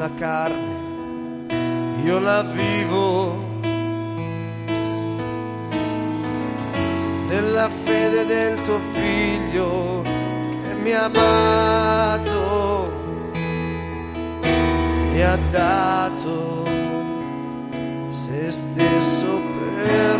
Nella carne io la vivo. Nella fede del tuo figlio che mi ha amato e ha dato se stesso per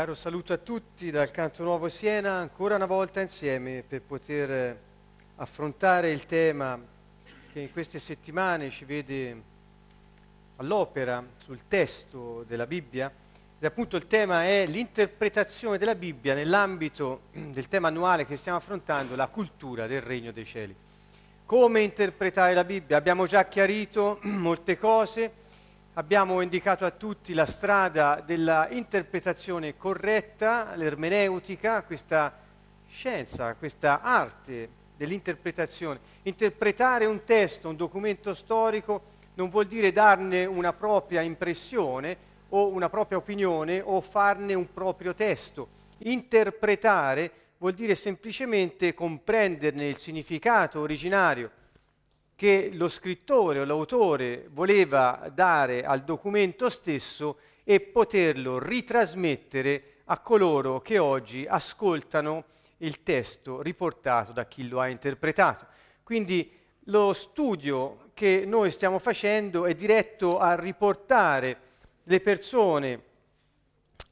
Caro saluto a tutti dal Canto Nuovo Siena, ancora una volta insieme per poter eh, affrontare il tema che in queste settimane ci vede all'opera sul testo della Bibbia. Ed appunto il tema è l'interpretazione della Bibbia nell'ambito del tema annuale che stiamo affrontando, la cultura del Regno dei Cieli. Come interpretare la Bibbia? Abbiamo già chiarito molte cose, abbiamo indicato a tutti la strada della interpretazione corretta, l'ermeneutica, questa scienza, questa arte dell'interpretazione. Interpretare un testo, un documento storico, non vuol dire darne una propria impressione o una propria opinione o farne un proprio testo. Interpretare vuol dire semplicemente comprenderne il significato originario che lo scrittore o l'autore voleva dare al documento stesso e poterlo ritrasmettere a coloro che oggi ascoltano il testo riportato da chi lo ha interpretato. Quindi lo studio che noi stiamo facendo è diretto a riportare le persone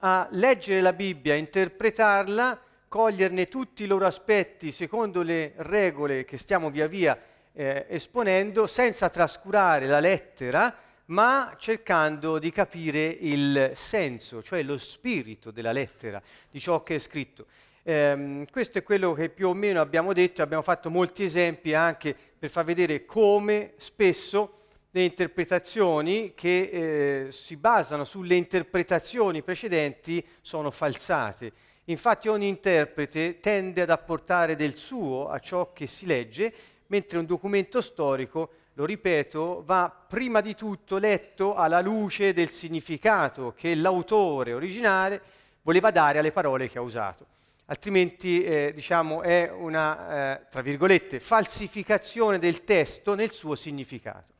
a leggere la Bibbia, interpretarla, coglierne tutti i loro aspetti secondo le regole che stiamo via via eh, esponendo, senza trascurare la lettera, ma cercando di capire il senso, cioè lo spirito della lettera, di ciò che è scritto. Ehm, questo è quello che più o meno abbiamo detto, abbiamo fatto molti esempi anche per far vedere come spesso le interpretazioni che eh, si basano sulle interpretazioni precedenti sono falsate. Infatti ogni interprete tende ad apportare del suo a ciò che si legge, mentre un documento storico, lo ripeto, va prima di tutto letto alla luce del significato che l'autore originale voleva dare alle parole che ha usato. Altrimenti, eh, diciamo, è una, eh, tra virgolette, falsificazione del testo nel suo significato.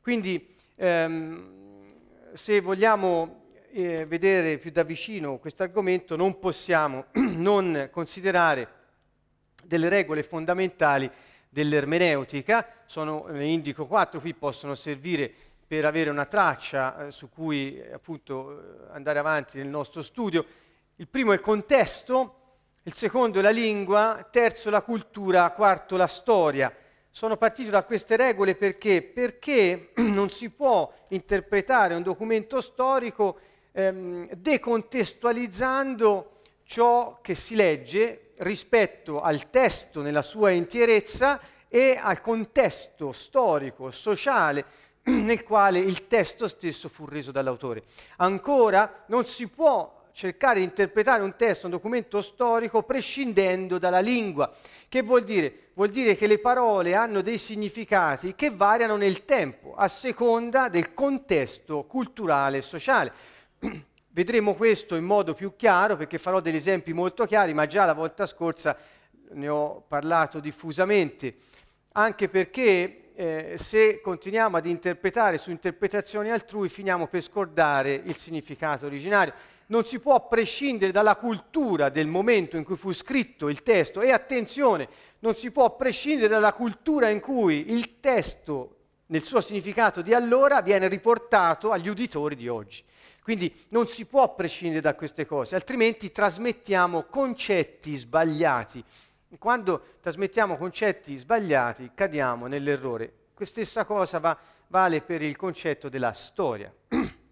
Quindi, ehm, se vogliamo eh, vedere più da vicino questo argomento, non possiamo non considerare delle regole fondamentali dell'ermeneutica, sono, ne indico quattro, qui possono servire per avere una traccia eh, su cui appunto andare avanti nel nostro studio. Il primo è il contesto, il secondo è la lingua, terzo la cultura, quarto la storia. Sono partito da queste regole perché? Perché non si può interpretare un documento storico ehm, decontestualizzando ciò che si legge rispetto al testo nella sua intierezza e al contesto storico, sociale nel quale il testo stesso fu reso dall'autore. Ancora non si può cercare di interpretare un testo, un documento storico, prescindendo dalla lingua. Che vuol dire? Vuol dire che le parole hanno dei significati che variano nel tempo, a seconda del contesto culturale e sociale. Vedremo questo in modo più chiaro perché farò degli esempi molto chiari, ma già la volta scorsa ne ho parlato diffusamente, anche perché eh, se continuiamo ad interpretare su interpretazioni altrui finiamo per scordare il significato originario. Non si può prescindere dalla cultura del momento in cui fu scritto il testo. E attenzione, non si può prescindere dalla cultura in cui il testo nel suo significato di allora viene riportato agli uditori di oggi. Quindi non si può prescindere da queste cose, altrimenti trasmettiamo concetti sbagliati. Quando trasmettiamo concetti sbagliati cadiamo nell'errore. Questa stessa cosa va, vale per il concetto della storia.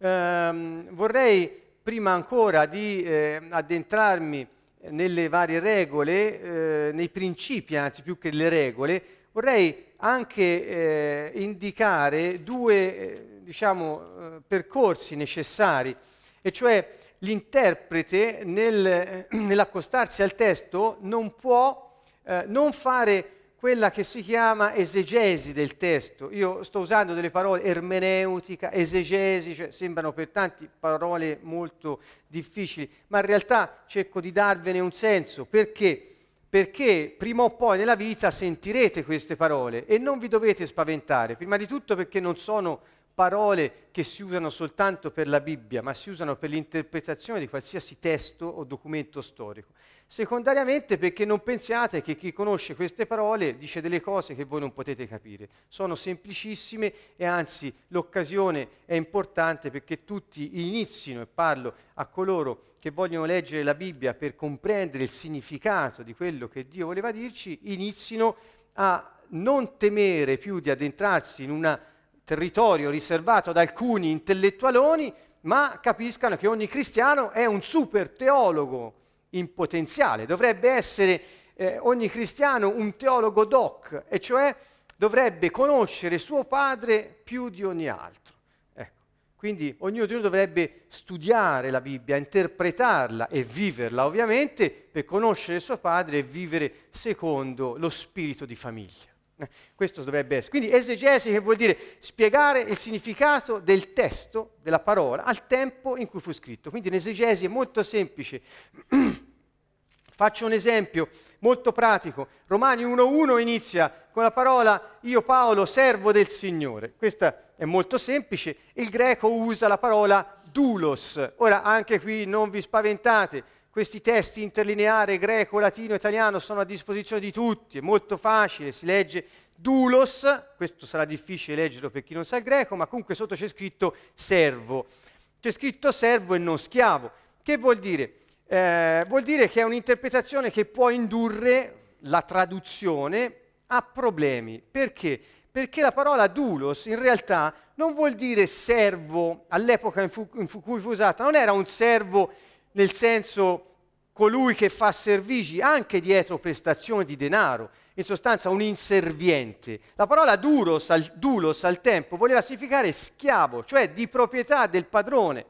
Ehm, vorrei, prima ancora di eh, addentrarmi nelle varie regole, eh, nei principi anzi più che le regole, vorrei anche eh, indicare due eh, diciamo, eh, percorsi necessari, e cioè l'interprete nel, nell'accostarsi al testo non può eh, non fare quella che si chiama esegesi del testo. Io sto usando delle parole ermeneutica, esegesi, cioè sembrano per tanti parole molto difficili, ma in realtà cerco di darvene un senso. Perché? Perché prima o poi nella vita sentirete queste parole e non vi dovete spaventare, prima di tutto perché non sono parole che si usano soltanto per la Bibbia, ma si usano per l'interpretazione di qualsiasi testo o documento storico. Secondariamente perché non pensiate che chi conosce queste parole dice delle cose che voi non potete capire. Sono semplicissime e anzi l'occasione è importante perché tutti inizino, e parlo a coloro che vogliono leggere la Bibbia per comprendere il significato di quello che Dio voleva dirci, inizino a non temere più di addentrarsi in un territorio riservato ad alcuni intellettualoni, ma capiscano che ogni cristiano è un super teologo in potenziale. Dovrebbe essere eh, ogni cristiano un teologo doc, e cioè dovrebbe conoscere suo padre più di ogni altro. Ecco. Quindi ognuno di noi dovrebbe studiare la Bibbia, interpretarla e viverla, ovviamente, per conoscere suo padre e vivere secondo lo spirito di famiglia. Eh, questo dovrebbe essere. Quindi esegesi che vuol dire spiegare il significato del testo, della parola, al tempo in cui fu scritto. Quindi l'esegesi è molto semplice. Faccio un esempio molto pratico. Romani 1.1 inizia con la parola io Paolo, servo del Signore. Questa è molto semplice. Il greco usa la parola doulos. Ora anche qui non vi spaventate questi testi interlineari greco, latino, italiano sono a disposizione di tutti, è molto facile, si legge doulos, questo sarà difficile leggerlo per chi non sa il greco, ma comunque sotto c'è scritto servo. C'è scritto servo e non schiavo. Che vuol dire? Eh, vuol dire che è un'interpretazione che può indurre la traduzione a problemi. Perché? Perché la parola doulos in realtà non vuol dire servo all'epoca in, fu- in cui fu usata, non era un servo nel senso colui che fa servigi anche dietro prestazione di denaro, in sostanza un inserviente. La parola duros al, dulos al tempo voleva significare schiavo, cioè di proprietà del padrone.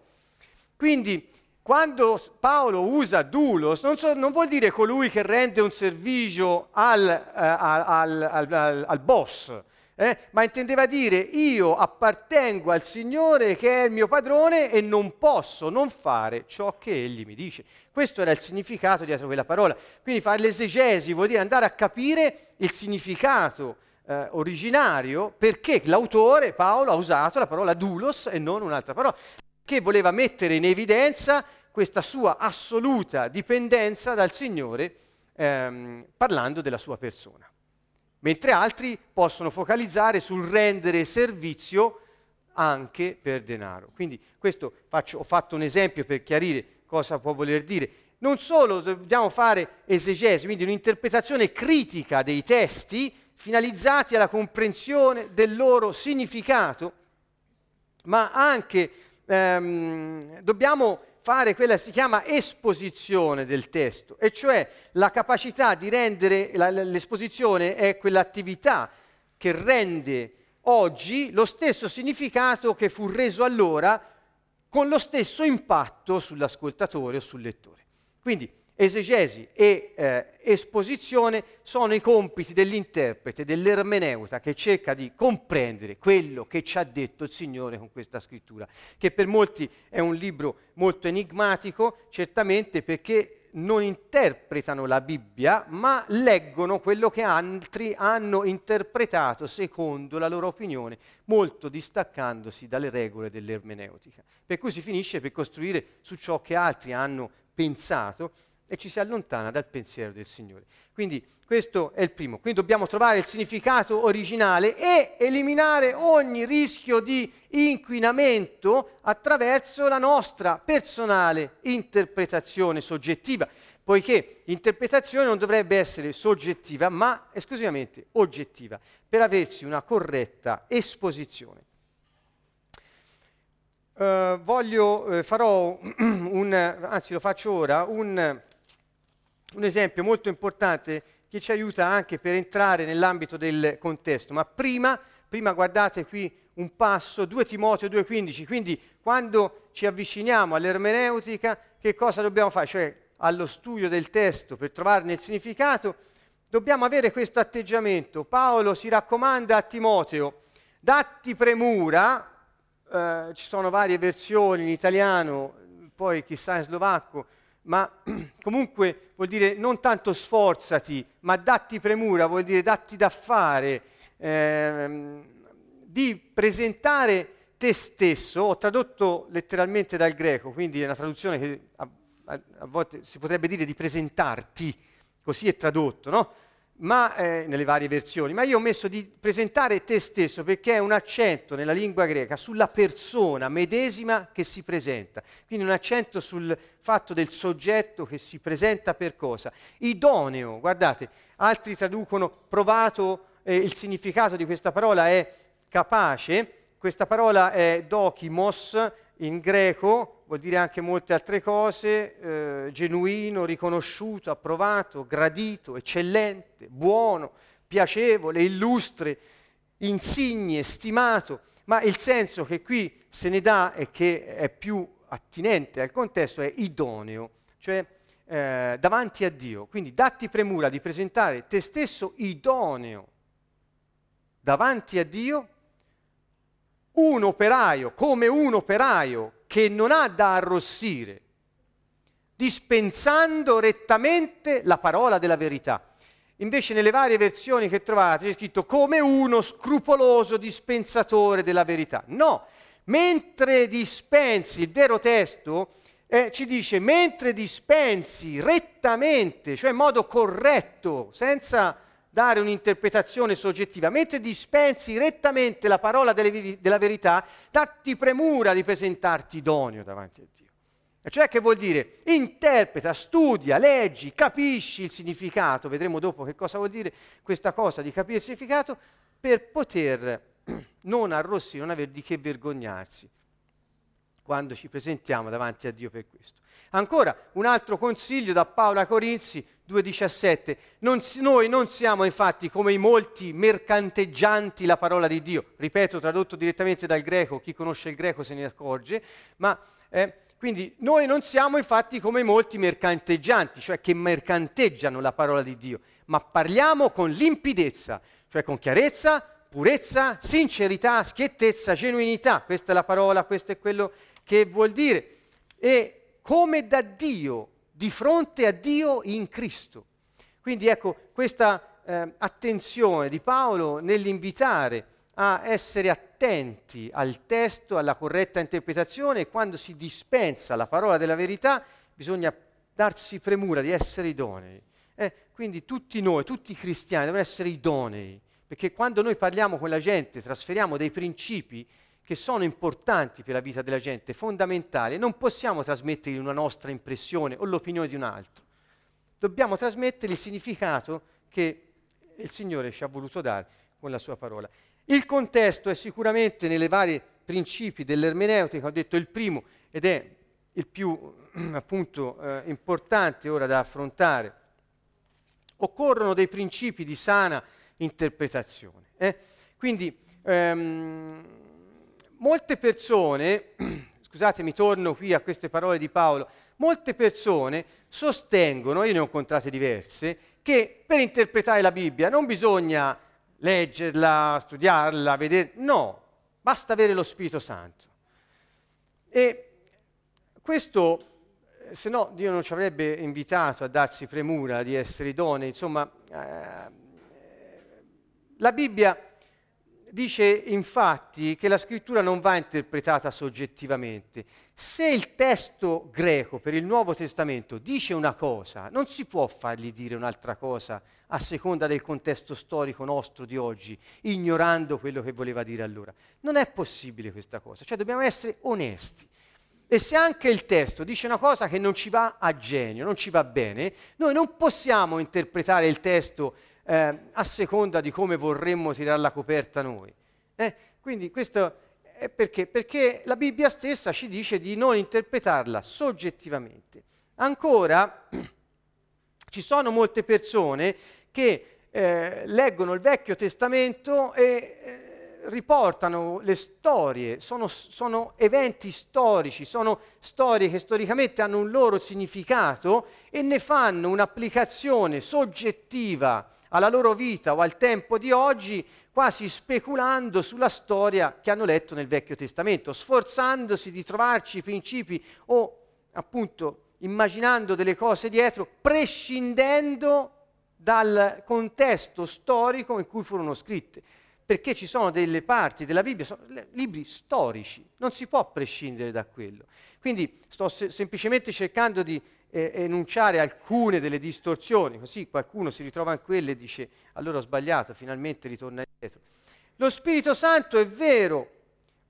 Quindi quando Paolo usa dulos non, so, non vuol dire colui che rende un servigio al, eh, al, al boss, eh? ma intendeva dire io appartengo al Signore che è il mio padrone e non posso non fare ciò che egli mi dice. Questo era il significato dietro quella parola. Quindi fare l'esegesi vuol dire andare a capire il significato eh, originario perché l'autore Paolo ha usato la parola dulos e non un'altra parola, che voleva mettere in evidenza questa sua assoluta dipendenza dal Signore ehm, parlando della sua persona mentre altri possono focalizzare sul rendere servizio anche per denaro. Quindi questo faccio, ho fatto un esempio per chiarire cosa può voler dire. Non solo dobbiamo fare esegesi, quindi un'interpretazione critica dei testi finalizzati alla comprensione del loro significato, ma anche ehm, dobbiamo fare quella che si chiama esposizione del testo, e cioè la capacità di rendere, la, l'esposizione è quell'attività che rende oggi lo stesso significato che fu reso allora con lo stesso impatto sull'ascoltatore o sul lettore. Quindi Esegesi e eh, esposizione sono i compiti dell'interprete, dell'ermeneuta che cerca di comprendere quello che ci ha detto il Signore con questa scrittura, che per molti è un libro molto enigmatico, certamente perché non interpretano la Bibbia, ma leggono quello che altri hanno interpretato secondo la loro opinione, molto distaccandosi dalle regole dell'ermeneutica. Per cui si finisce per costruire su ciò che altri hanno pensato e ci si allontana dal pensiero del Signore. Quindi questo è il primo. Quindi dobbiamo trovare il significato originale e eliminare ogni rischio di inquinamento attraverso la nostra personale interpretazione soggettiva, poiché l'interpretazione non dovrebbe essere soggettiva, ma esclusivamente oggettiva, per aversi una corretta esposizione. Uh, voglio, uh, farò un, anzi lo faccio ora, un un esempio molto importante che ci aiuta anche per entrare nell'ambito del contesto. Ma prima, prima guardate qui un passo, 2 Timoteo 2,15, quindi quando ci avviciniamo all'ermeneutica, che cosa dobbiamo fare? Cioè allo studio del testo per trovarne il significato, dobbiamo avere questo atteggiamento. Paolo si raccomanda a Timoteo, datti premura, eh, ci sono varie versioni in italiano, poi chissà in slovacco, ma comunque vuol dire non tanto sforzati, ma datti premura, vuol dire datti da fare, ehm, di presentare te stesso, ho tradotto letteralmente dal greco, quindi è una traduzione che a, a, a volte si potrebbe dire di presentarti, così è tradotto, no? Ma, eh, nelle varie versioni, ma io ho messo di presentare te stesso perché è un accento nella lingua greca sulla persona medesima che si presenta, quindi un accento sul fatto del soggetto che si presenta per cosa. Idoneo, guardate, altri traducono provato, eh, il significato di questa parola è capace, questa parola è dokimos in greco, vuol dire anche molte altre cose, eh, genuino, riconosciuto, approvato, gradito, eccellente, buono, piacevole, illustre, insigne, stimato, ma il senso che qui se ne dà e che è più attinente al contesto è idoneo, cioè eh, davanti a Dio. Quindi datti premura di presentare te stesso idoneo davanti a Dio, un operaio, come un operaio che non ha da arrossire, dispensando rettamente la parola della verità. Invece nelle varie versioni che trovate c'è scritto come uno scrupoloso dispensatore della verità. No, mentre dispensi, il vero testo eh, ci dice mentre dispensi rettamente, cioè in modo corretto, senza dare un'interpretazione soggettiva, mentre dispensi rettamente la parola delle, della verità, datti premura di presentarti idoneo davanti a Dio. Cioè che vuol dire? Interpreta, studia, leggi, capisci il significato, vedremo dopo che cosa vuol dire questa cosa di capire il significato, per poter non arrossire, non avere di che vergognarsi quando ci presentiamo davanti a Dio per questo. Ancora un altro consiglio da Paolo a Corinzi 2,17. Non, noi non siamo infatti come i molti mercanteggianti la parola di Dio. Ripeto, tradotto direttamente dal greco, chi conosce il greco se ne accorge, ma eh, quindi noi non siamo infatti come i molti mercanteggianti, cioè che mercanteggiano la parola di Dio, ma parliamo con limpidezza, cioè con chiarezza, purezza, sincerità, schiettezza, genuinità. Questa è la parola, questo è quello che vuol dire. E come da Dio, di fronte a Dio in Cristo. Quindi ecco questa eh, attenzione di Paolo nell'invitare a essere attenti al testo, alla corretta interpretazione e quando si dispensa la parola della verità bisogna darsi premura di essere idonei. Eh, quindi tutti noi, tutti i cristiani devono essere idonei, perché quando noi parliamo con la gente, trasferiamo dei principi che sono importanti per la vita della gente, fondamentali, non possiamo trasmettergli una nostra impressione o l'opinione di un altro. Dobbiamo trasmettere il significato che il Signore ci ha voluto dare con la sua parola. Il contesto è sicuramente nelle varie principi dell'ermeneutica, ho detto il primo ed è il più appunto eh, importante ora da affrontare. Occorrono dei principi di sana interpretazione. Eh? Quindi ehm, molte persone, scusatemi, torno qui a queste parole di Paolo, molte persone sostengono, io ne ho incontrate diverse, che per interpretare la Bibbia non bisogna leggerla, studiarla, vedere. No, basta avere lo Spirito Santo. E questo, se no Dio non ci avrebbe invitato a darsi premura di essere idonei. Insomma, eh, la Bibbia dice infatti che la scrittura non va interpretata soggettivamente. Se il testo greco per il Nuovo Testamento dice una cosa, non si può fargli dire un'altra cosa a seconda del contesto storico nostro di oggi, ignorando quello che voleva dire allora. Non è possibile questa cosa, cioè dobbiamo essere onesti. E se anche il testo dice una cosa che non ci va a genio, non ci va bene, noi non possiamo interpretare il testo eh, a seconda di come vorremmo tirare la coperta noi. Eh? Quindi questo è perché? Perché la Bibbia stessa ci dice di non interpretarla soggettivamente. Ancora, ci sono molte persone che eh, leggono il Vecchio Testamento e eh, riportano le storie, sono, sono, eventi storici, sono storie che storicamente hanno un loro significato e ne fanno un'applicazione soggettiva alla loro vita o al tempo di oggi, quasi speculando sulla storia che hanno letto nel Vecchio Testamento, sforzandosi di trovarci i principi o appunto immaginando delle cose dietro, prescindendo dal contesto storico in cui furono scritte. Perché ci sono delle parti della Bibbia, sono libri storici, non si può prescindere da quello. Quindi sto se- semplicemente cercando di eh, enunciare alcune delle distorsioni, così qualcuno si ritrova in quelle e dice allora ho sbagliato, finalmente ritorna indietro. Lo Spirito Santo è vero,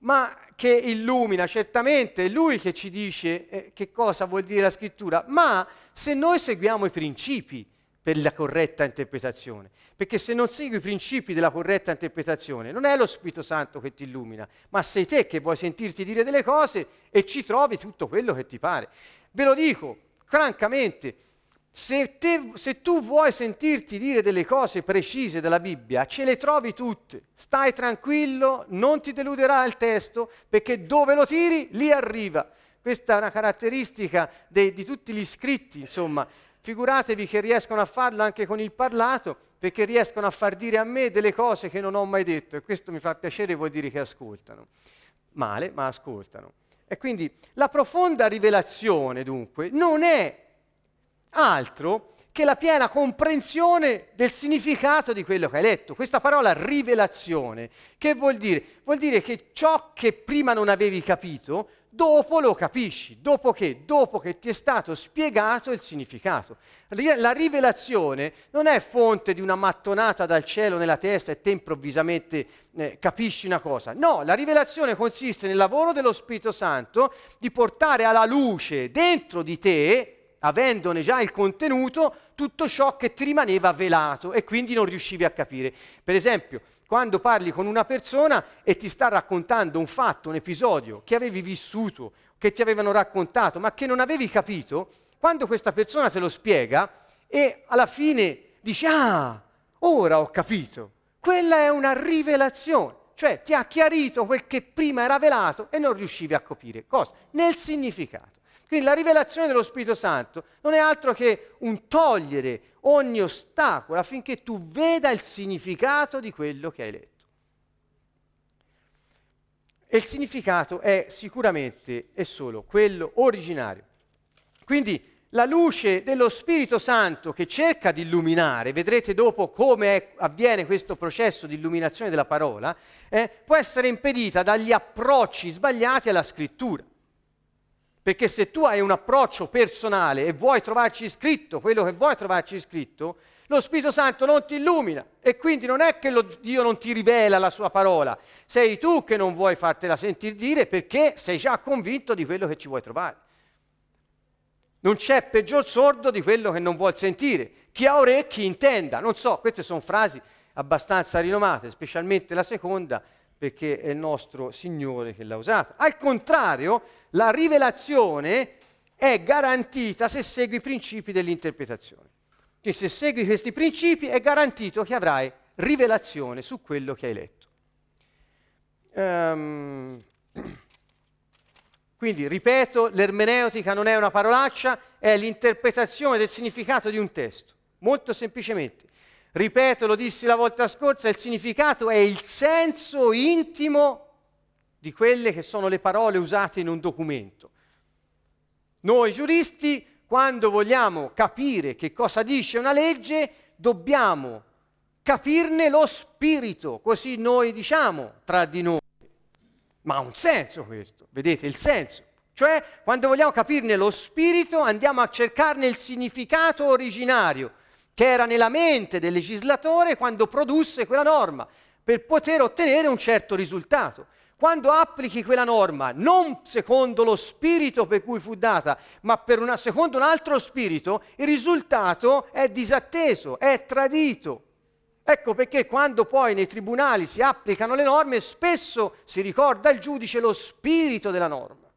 ma che illumina, certamente è Lui che ci dice eh, che cosa vuol dire la scrittura, ma se noi seguiamo i principi per la corretta interpretazione, perché se non segui i principi della corretta interpretazione, non è lo Spirito Santo che ti illumina, ma sei te che vuoi sentirti dire delle cose e ci trovi tutto quello che ti pare. Ve lo dico, francamente, se, te, se, tu vuoi sentirti dire delle cose precise della Bibbia, ce le trovi tutte. Stai tranquillo, non ti deluderà il testo, perché dove lo tiri, lì arriva. Questa è una caratteristica dei, di tutti gli scritti, insomma. Figuratevi che riescono a farlo anche con il parlato, perché riescono a far dire a me delle cose che non ho mai detto e questo mi fa piacere, vuol dire che ascoltano. Male, ma ascoltano. E quindi la profonda rivelazione, dunque, non è altro che la piena comprensione del significato di quello che hai letto. Questa parola rivelazione, che vuol dire? Vuol dire che ciò che prima non avevi capito, dopo lo capisci, dopo che? Dopo che ti è stato spiegato il significato. La rivelazione non è fonte di una mattonata dal cielo nella testa e te improvvisamente eh, capisci una cosa. No, la rivelazione consiste nel lavoro dello Spirito Santo di portare alla luce dentro di te avendone già il contenuto, tutto ciò che ti rimaneva velato e quindi non riuscivi a capire. Per esempio, quando parli con una persona e ti sta raccontando un fatto, un episodio che avevi vissuto, che ti avevano raccontato, ma che non avevi capito, quando questa persona te lo spiega e alla fine dici, ah, ora ho capito, quella è una rivelazione, cioè ti ha chiarito quel che prima era velato e non riuscivi a capire. Cosa? Nel significato. Quindi la rivelazione dello Spirito Santo non è altro che un togliere ogni ostacolo affinché tu veda il significato di quello che hai letto. E il significato è sicuramente e solo quello originario. Quindi la luce dello Spirito Santo che cerca di illuminare, vedrete dopo come è, avviene questo processo di illuminazione della parola, eh, può essere impedita dagli approcci sbagliati alla scrittura. Perché se tu hai un approccio personale e vuoi trovarci scritto quello che vuoi trovarci scritto, lo Spirito Santo non ti illumina e quindi non è che lo, Dio non ti rivela la sua parola, sei tu che non vuoi fartela sentire dire perché sei già convinto di quello che ci vuoi trovare. Non c'è peggior sordo di quello che non vuol sentire. Chi ha orecchi intenda. Non so, queste sono frasi abbastanza rinomate, specialmente la seconda, perché è il nostro Signore che l'ha usata. Al contrario, la rivelazione è garantita se segui i principi dell'interpretazione. Quindi se segui questi principi è garantito che avrai rivelazione su quello che hai letto. Um, quindi, ripeto, l'ermeneutica non è una parolaccia, è l'interpretazione del significato di un testo. Molto semplicemente. Ripeto, lo dissi la volta scorsa, il significato è il senso intimo di quelle che sono le parole usate in un documento. Noi giuristi, quando vogliamo capire che cosa dice una legge, dobbiamo capirne lo spirito, così noi diciamo tra di noi. Ma ha un senso questo, vedete il senso. Cioè, quando vogliamo capirne lo spirito, andiamo a cercarne il significato originario che era nella mente del legislatore quando produsse quella norma, per poter ottenere un certo risultato. Quando applichi quella norma, non secondo lo spirito per cui fu data, ma una, secondo un altro spirito, il risultato è disatteso, è tradito. Ecco perché quando poi nei tribunali si applicano le norme, spesso si ricorda al giudice lo spirito della norma,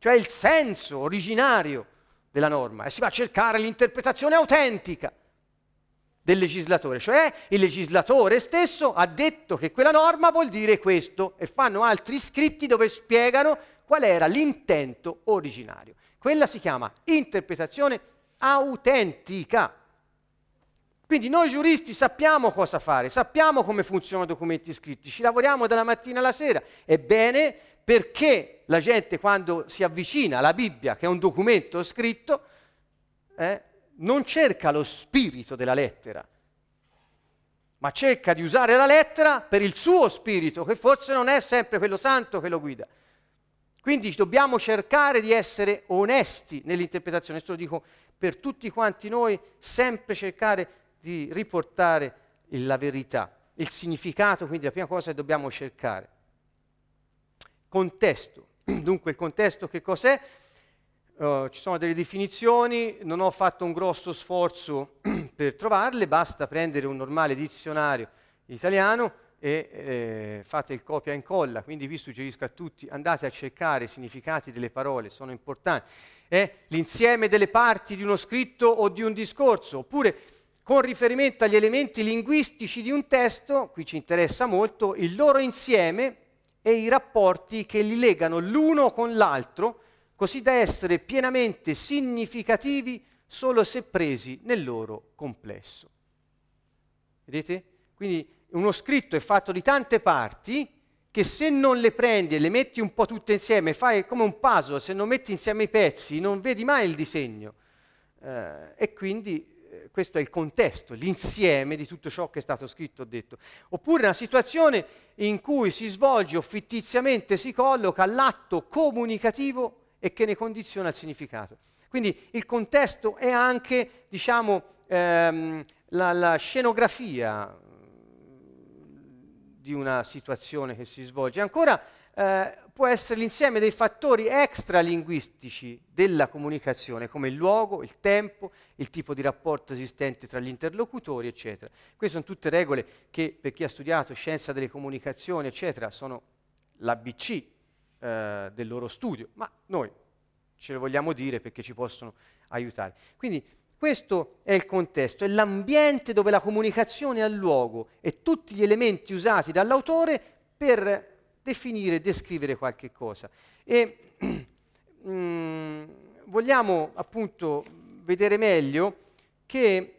cioè il senso originario della norma e si va a cercare l'interpretazione autentica del legislatore, cioè il legislatore stesso ha detto che quella norma vuol dire questo e fanno altri scritti dove spiegano qual era l'intento originario. Quella si chiama interpretazione autentica. Quindi noi giuristi sappiamo cosa fare, sappiamo come funzionano i documenti scritti, ci lavoriamo dalla mattina alla sera. Ebbene, perché la gente quando si avvicina alla Bibbia, che è un documento scritto, eh, non cerca lo spirito della lettera, ma cerca di usare la lettera per il suo spirito, che forse non è sempre quello santo che lo guida. Quindi dobbiamo cercare di essere onesti nell'interpretazione, questo lo dico per tutti quanti noi, sempre cercare di riportare la verità, il significato, quindi la prima cosa che dobbiamo cercare. Contesto, dunque il contesto che cos'è? Uh, ci sono delle definizioni, non ho fatto un grosso sforzo per trovarle, basta prendere un normale dizionario italiano e eh, fate il copia e incolla, quindi vi suggerisco a tutti, andate a cercare i significati delle parole, sono importanti. È l'insieme delle parti di uno scritto o di un discorso, oppure con riferimento agli elementi linguistici di un testo, qui ci interessa molto, il loro insieme e i rapporti che li legano l'uno con l'altro, così da essere pienamente significativi solo se presi nel loro complesso. Vedete? Quindi uno scritto è fatto di tante parti che se non le prendi e le metti un po' tutte insieme, fai come un puzzle, se non metti insieme i pezzi non vedi mai il disegno. Eh, e quindi questo è il contesto, l'insieme di tutto ciò che è stato scritto o detto. Oppure una situazione in cui si svolge o fittiziamente si colloca l'atto comunicativo e che ne condiziona il significato. Quindi il contesto è anche, diciamo, ehm, la, la scenografia di una situazione che si svolge. Ancora, eh, può essere l'insieme dei fattori extralinguistici della comunicazione, come il luogo, il tempo, il tipo di rapporto esistente tra gli interlocutori, eccetera. Queste sono tutte regole che per chi ha studiato scienza delle comunicazioni, eccetera, sono l'ABC eh, del loro studio, ma noi ce le vogliamo dire perché ci possono aiutare. Quindi questo è il contesto, è l'ambiente dove la comunicazione ha luogo e tutti gli elementi usati dall'autore per definire, descrivere qualche cosa. E mm, vogliamo appunto vedere meglio che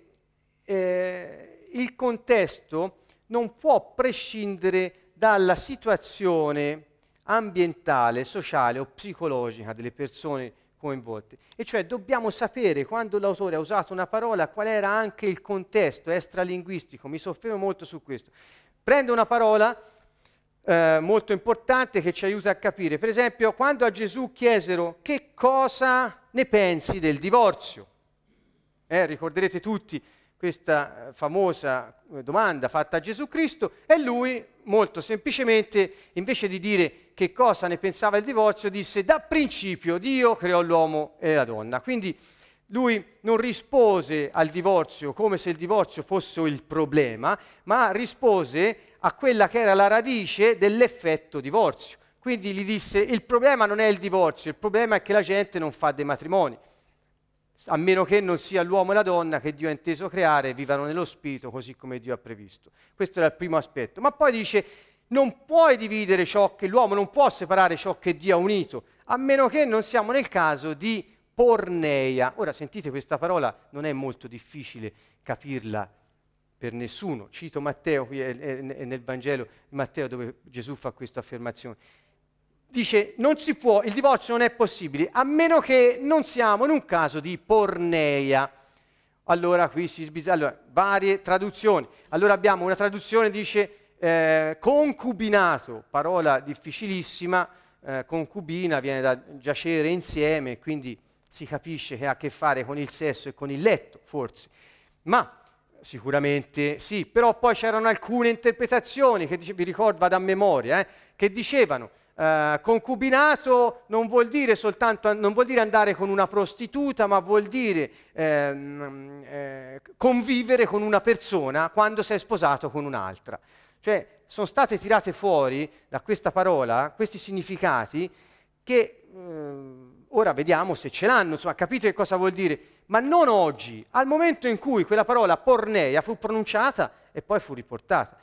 eh, il contesto non può prescindere dalla situazione ambientale, sociale o psicologica delle persone coinvolte. E cioè dobbiamo sapere quando l'autore ha usato una parola qual era anche il contesto extralinguistico. Mi soffermo molto su questo. Prendo una parola eh, molto importante che ci aiuta a capire. Per esempio, quando a Gesù chiesero che cosa ne pensi del divorzio. Eh, ricorderete tutti questa eh, famosa eh, domanda fatta a Gesù Cristo e lui molto semplicemente invece di dire che cosa ne pensava del divorzio disse da principio Dio creò l'uomo e la donna. Quindi lui non rispose al divorzio come se il divorzio fosse il problema, ma rispose a quella che era la radice dell'effetto divorzio. Quindi gli disse il problema non è il divorzio, il problema è che la gente non fa dei matrimoni a meno che non sia l'uomo e la donna che Dio ha inteso creare e vivano nello spirito così come Dio ha previsto. Questo era il primo aspetto. Ma poi dice, non puoi dividere ciò che l'uomo non può separare ciò che Dio ha unito, a meno che non siamo nel caso di porneia. Ora sentite questa parola, non è molto difficile capirla per nessuno. Cito Matteo, qui è, è, è nel Vangelo Matteo dove Gesù fa questa affermazione dice non si può, il divorzio non è possibile a meno che non siamo in un caso di porneia. Allora qui si sbizza, allora, varie traduzioni. Allora abbiamo una traduzione dice eh, concubinato, parola difficilissima, eh, concubina viene da giacere insieme, quindi si capisce che ha a che fare con il sesso e con il letto, forse. Ma sicuramente sì, però poi c'erano alcune interpretazioni che vi ricordo, vado a memoria, eh, che dicevano Uh, concubinato non vuol dire soltanto non vuol dire andare con una prostituta, ma vuol dire ehm, eh, convivere con una persona quando sei sposato con un'altra. Cioè sono state tirate fuori da questa parola questi significati che eh, ora vediamo se ce l'hanno, insomma capite che cosa vuol dire, ma non oggi, al momento in cui quella parola porneia fu pronunciata e poi fu riportata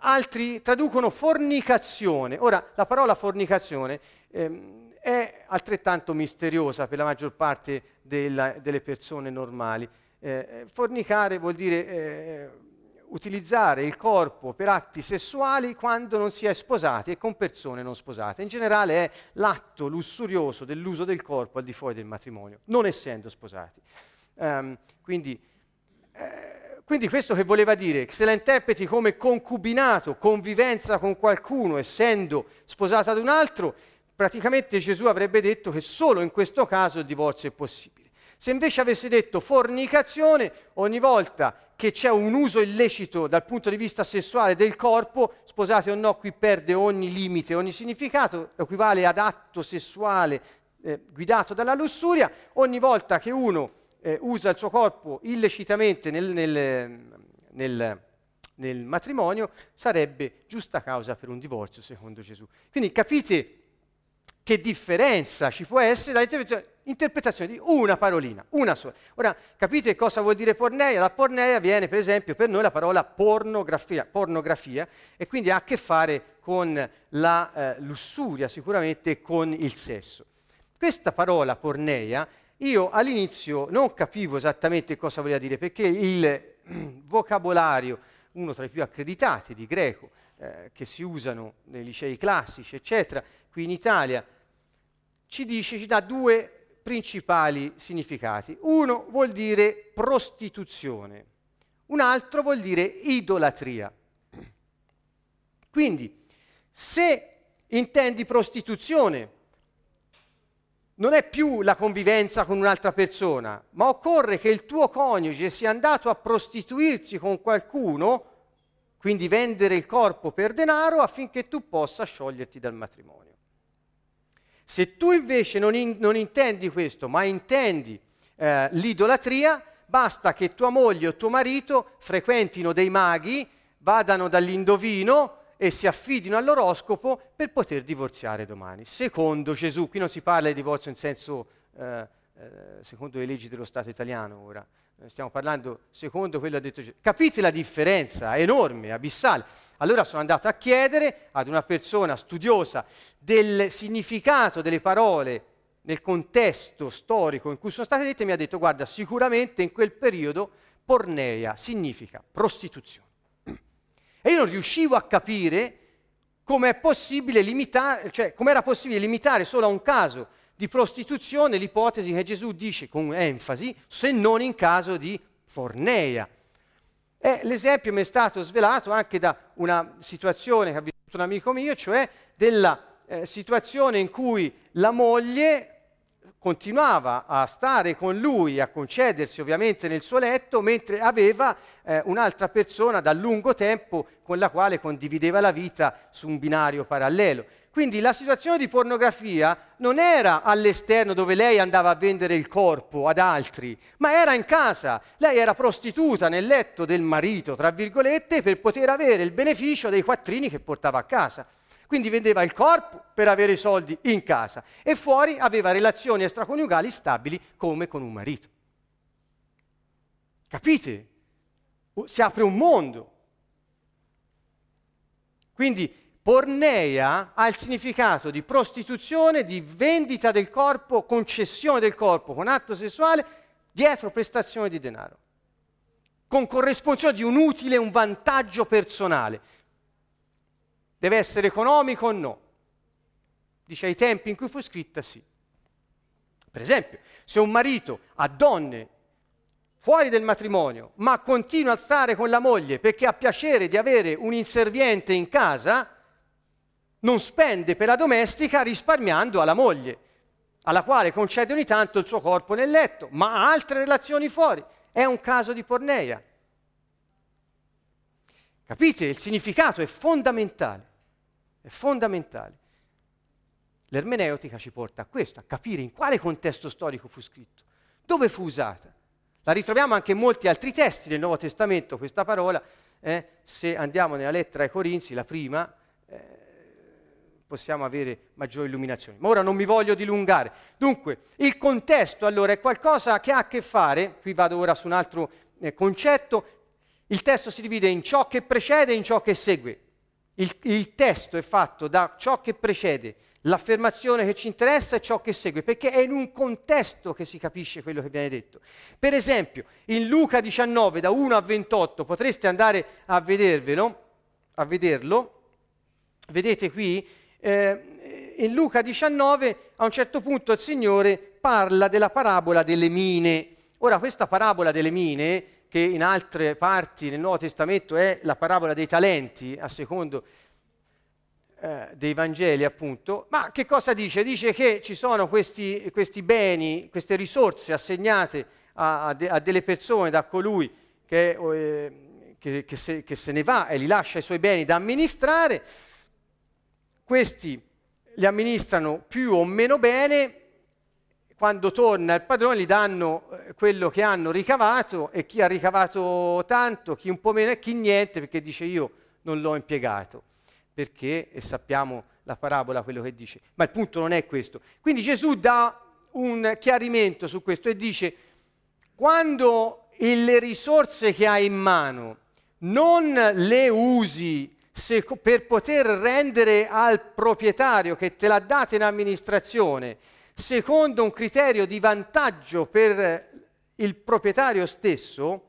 altri traducono fornicazione. Ora, la parola fornicazione ehm, è altrettanto misteriosa per la maggior parte della, delle persone normali. Eh, fornicare vuol dire eh, utilizzare il corpo per atti sessuali quando non si è sposati e con persone non sposate. In generale è l'atto lussurioso dell'uso del corpo al di fuori del matrimonio, non essendo sposati. Um, quindi eh, quindi questo che voleva dire? Se la interpreti come concubinato, convivenza con qualcuno, essendo sposata ad un altro, praticamente Gesù avrebbe detto che solo in questo caso il divorzio è possibile. Se invece avesse detto fornicazione, ogni volta che c'è un uso illecito dal punto di vista sessuale del corpo, sposate o no, qui perde ogni limite, ogni significato, equivale ad atto sessuale eh, guidato dalla lussuria, ogni volta che uno eh, usa il suo corpo illecitamente nel, nel, nel, nel matrimonio, sarebbe giusta causa per un divorzio, secondo Gesù. Quindi capite che differenza ci può essere dall'interpretazione di una parolina, una sola. Ora, capite cosa vuol dire porneia? Da porneia viene, per esempio, per noi la parola pornografia, pornografia e quindi ha a che fare con la eh, lussuria, sicuramente con il sesso. Questa parola porneia io all'inizio non capivo esattamente cosa voleva dire, perché il vocabolario, uno tra i più accreditati di greco, eh, che si usano nei licei classici, eccetera, qui in Italia, ci dice, ci dà due principali significati. Uno vuol dire prostituzione, un altro vuol dire idolatria. Quindi, se intendi prostituzione non è più la convivenza con un'altra persona, ma occorre che il tuo coniuge sia andato a prostituirsi con qualcuno, quindi vendere il corpo per denaro affinché tu possa scioglierti dal matrimonio. Se tu invece non, in, non intendi questo, ma intendi eh, l'idolatria, basta che tua moglie o tuo marito frequentino dei maghi, vadano dall'indovino e si affidino all'oroscopo per poter divorziare domani. Secondo Gesù, qui non si parla di divorzio in senso eh, eh, secondo le leggi dello Stato italiano ora, eh, stiamo parlando secondo quello che ha detto Gesù. Capite la differenza? Enorme, abissale. Allora sono andato a chiedere ad una persona studiosa del significato delle parole nel contesto storico in cui sono state dette, mi ha detto guarda, sicuramente in quel periodo porneia significa prostituzione. E io non riuscivo a capire cioè come era possibile limitare solo a un caso di prostituzione l'ipotesi che Gesù dice con enfasi, se non in caso di forneia. E l'esempio mi è stato svelato anche da una situazione che ha vissuto un amico mio, cioè della eh, situazione in cui la moglie continuava a stare con lui, a concedersi ovviamente nel suo letto, mentre aveva eh, un'altra persona da lungo tempo con la quale condivideva la vita su un binario parallelo. Quindi la situazione di pornografia non era all'esterno dove lei andava a vendere il corpo ad altri, ma era in casa. Lei era prostituta nel letto del marito, tra virgolette, per poter avere il beneficio dei quattrini che portava a casa. Quindi vendeva il corpo per avere i soldi in casa e fuori aveva relazioni extraconiugali stabili come con un marito. Capite? Si apre un mondo. Quindi Porneia ha il significato di prostituzione, di vendita del corpo, concessione del corpo con atto sessuale dietro prestazione di denaro, con corresponsione di un utile, un vantaggio personale. Deve essere economico o no? Dice ai tempi in cui fu scritta sì. Per esempio, se un marito ha donne fuori del matrimonio, ma continua a stare con la moglie perché ha piacere di avere un inserviente in casa, non spende per la domestica risparmiando alla moglie, alla quale concede ogni tanto il suo corpo nel letto, ma ha altre relazioni fuori. È un caso di porneia. Capite? Il significato è fondamentale. È fondamentale. L'ermeneutica ci porta a questo, a capire in quale contesto storico fu scritto, dove fu usata. La ritroviamo anche in molti altri testi del Nuovo Testamento, questa parola, eh, se andiamo nella lettera ai Corinzi, la prima, eh, possiamo avere maggiore illuminazione. Ma ora non mi voglio dilungare. Dunque, il contesto allora è qualcosa che ha a che fare, qui vado ora su un altro eh, concetto, il testo si divide in ciò che precede e in ciò che segue. Il, il testo è fatto da ciò che precede, l'affermazione che ci interessa e ciò che segue, perché è in un contesto che si capisce quello che viene detto. Per esempio, in Luca 19, da 1 a 28, potreste andare a vedervelo, a vederlo, vedete qui, eh, in Luca 19 a un certo punto il Signore parla della parabola delle mine. Ora questa parabola delle mine, che in altre parti nel Nuovo Testamento è la parabola dei talenti, a secondo eh, dei Vangeli appunto, ma che cosa dice? Dice che ci sono questi, questi beni, queste risorse assegnate a, a, de, a, delle persone da colui che, eh, che, che, se, che se ne va e li lascia i suoi beni da amministrare questi li amministrano più o meno bene, quando torna il padrone gli danno eh, quello che hanno ricavato e chi ha ricavato tanto, chi un po' meno e chi niente perché dice io non l'ho impiegato. Perché, e sappiamo la parabola quello che dice, ma il punto non è questo. Quindi Gesù dà un chiarimento su questo e dice quando le risorse che hai in mano non le usi se, per poter rendere al proprietario che te l'ha data in amministrazione, secondo un criterio di vantaggio per il proprietario stesso,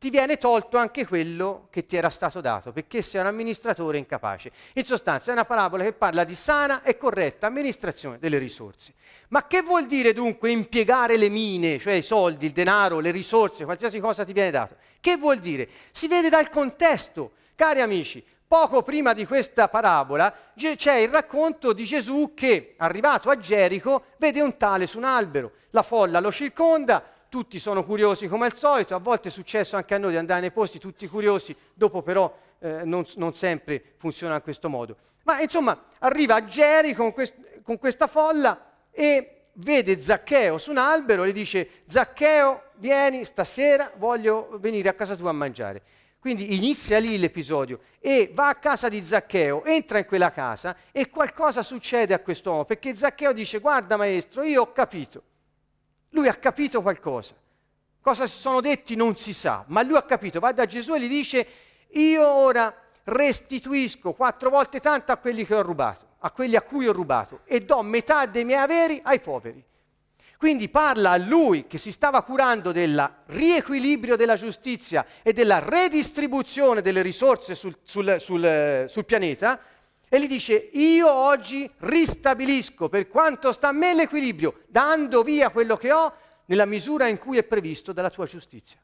ti viene tolto anche quello che ti era stato dato, perché sei un amministratore incapace. In sostanza è una parabola che parla di sana e corretta amministrazione delle risorse. Ma che vuol dire dunque impiegare le mine, cioè i soldi, il denaro, le risorse, qualsiasi cosa ti viene dato? Che vuol dire? Si vede dal contesto. Cari amici, Poco prima di questa parabola c'è il racconto di Gesù che, arrivato a Gerico, vede un tale su un albero. La folla lo circonda, tutti sono curiosi come al solito, a volte è successo anche a noi di andare nei posti tutti curiosi, dopo però eh, non, non, sempre funziona in questo modo. Ma insomma, arriva a Gerico con, quest- con questa folla e vede Zaccheo su un albero e gli dice Zaccheo vieni stasera, voglio venire a casa tua a mangiare. Quindi inizia lì l'episodio e va a casa di Zaccheo, entra in quella casa e qualcosa succede a quest'uomo perché Zaccheo dice guarda maestro, io ho capito. Lui ha capito qualcosa. Cosa si sono detti non si sa, ma lui ha capito. Va da Gesù e gli dice io ora restituisco quattro volte tanto a quelli che ho rubato, a quelli a cui ho rubato e do metà dei miei averi ai poveri. Quindi parla a lui che si stava curando del riequilibrio della giustizia e della redistribuzione delle risorse sul, sul, sul, sul pianeta e gli dice io oggi ristabilisco per quanto sta a me l'equilibrio, dando via quello che ho nella misura in cui è previsto dalla tua giustizia.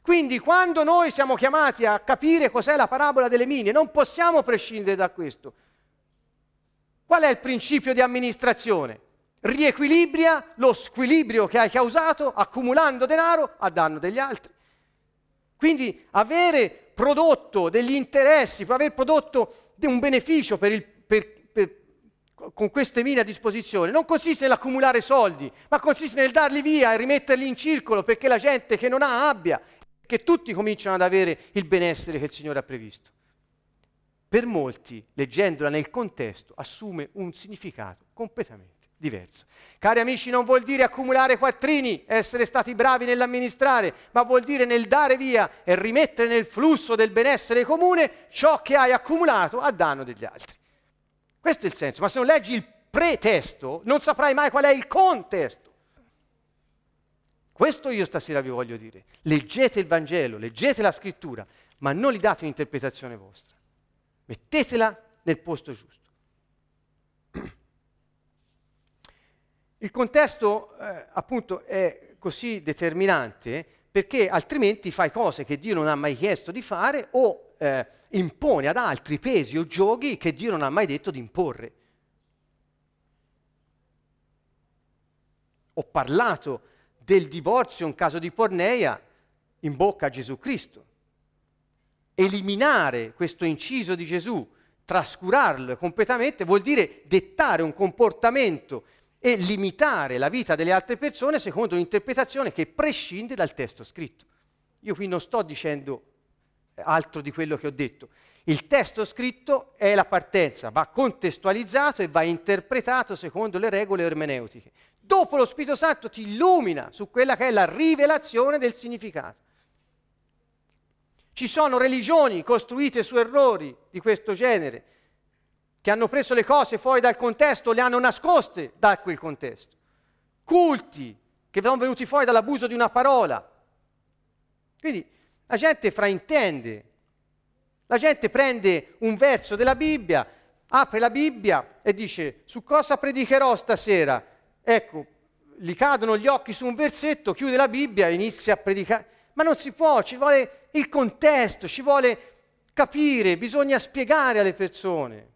Quindi quando noi siamo chiamati a capire cos'è la parabola delle mine, non possiamo prescindere da questo. Qual è il principio di amministrazione? Riequilibria lo squilibrio che hai causato accumulando denaro a danno degli altri. Quindi avere prodotto degli interessi, aver prodotto un beneficio per il, per, per, con queste mine a disposizione non consiste nell'accumulare soldi, ma consiste nel darli via e rimetterli in circolo perché la gente che non ha abbia, che tutti cominciano ad avere il benessere che il Signore ha previsto. Per molti, leggendola nel contesto, assume un significato completamente diverso. Cari amici, non vuol dire accumulare quattrini, essere stati bravi nell'amministrare, ma vuol dire nel dare via e rimettere nel flusso del benessere comune ciò che hai accumulato a danno degli altri. Questo è il senso, ma se non leggi il pretesto non saprai mai qual è il contesto. Questo io stasera vi voglio dire. Leggete il Vangelo, leggete la scrittura, ma non gli date un'interpretazione vostra. Mettetela nel posto giusto. Il contesto eh, appunto è così determinante perché altrimenti fai cose che Dio non ha mai chiesto di fare o eh, impone ad altri pesi o giochi che Dio non ha mai detto di imporre. Ho parlato del divorzio in caso di porneia in bocca a Gesù Cristo. Eliminare questo inciso di Gesù, trascurarlo completamente, vuol dire dettare un comportamento e limitare la vita delle altre persone secondo un'interpretazione che prescinde dal testo scritto. Io qui non sto dicendo altro di quello che ho detto. Il testo scritto è la partenza, va contestualizzato e va interpretato secondo le regole ermeneutiche. Dopo lo Spirito Santo ti illumina su quella che è la rivelazione del significato. Ci sono religioni costruite su errori di questo genere, che hanno preso le cose fuori dal contesto, le hanno nascoste da quel contesto. Culti che sono venuti fuori dall'abuso di una parola. Quindi la gente fraintende, la gente prende un verso della Bibbia, apre la Bibbia e dice su cosa predicherò stasera? Ecco, gli cadono gli occhi su un versetto, chiude la Bibbia e inizia a predicare. Ma non si può, ci vuole il contesto, ci vuole capire, bisogna spiegare alle persone.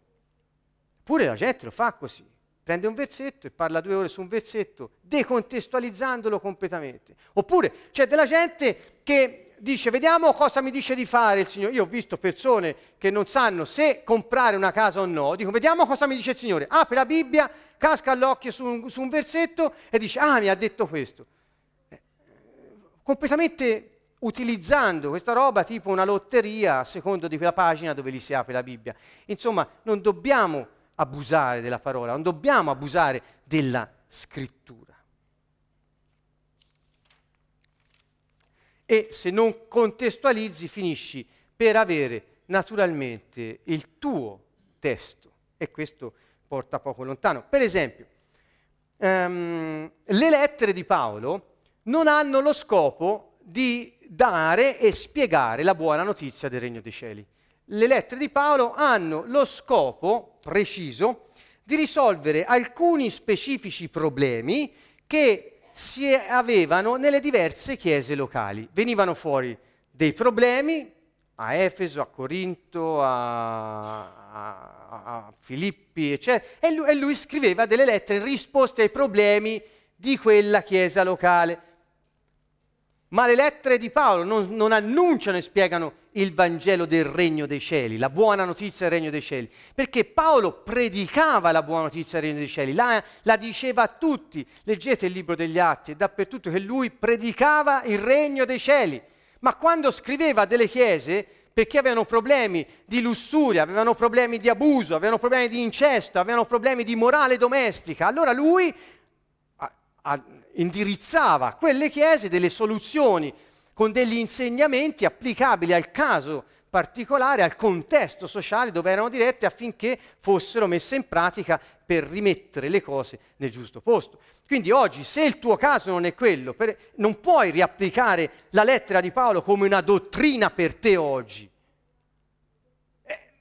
Pure la gente lo fa così. Prende un versetto e parla due ore su un versetto, decontestualizzandolo completamente. Oppure c'è della gente che dice vediamo cosa mi dice di fare il Signore. Io ho visto persone che non sanno se comprare una casa o no, dico vediamo cosa mi dice il Signore. Apre la Bibbia, casca all'occhio su un, su un versetto e dice ah mi ha detto questo. Eh, completamente utilizzando questa roba tipo una lotteria a secondo di quella pagina dove gli si apre la Bibbia. Insomma, non dobbiamo abusare della parola, non dobbiamo abusare della scrittura. E se non contestualizzi finisci per avere naturalmente il tuo testo e questo porta poco lontano. Per esempio, um, le lettere di Paolo non hanno lo scopo di dare e spiegare la buona notizia del regno dei cieli le lettere di Paolo hanno lo scopo preciso di risolvere alcuni specifici problemi che si avevano nelle diverse chiese locali. Venivano fuori dei problemi a Efeso, a Corinto, a, a, a Filippi, eccetera, e lui, e lui scriveva delle lettere in risposta ai problemi di quella chiesa locale. Ma le lettere di Paolo non, non, annunciano e spiegano il Vangelo del regno dei cieli, la buona notizia del regno dei cieli, perché Paolo predicava la buona notizia del regno dei cieli, la, la diceva a tutti. Leggete il libro degli Atti, è dappertutto che lui predicava il regno dei cieli. Ma quando scriveva delle chiese, perché avevano problemi di lussuria, avevano problemi di abuso, avevano problemi di incesto, avevano problemi di morale domestica, allora lui a, a, indirizzava quelle chiese delle soluzioni con degli insegnamenti applicabili al caso particolare, al contesto sociale dove erano dirette affinché fossero messe in pratica per rimettere le cose nel giusto posto. Quindi oggi, se il tuo caso non è quello, per, non puoi riapplicare la lettera di Paolo come una dottrina per te oggi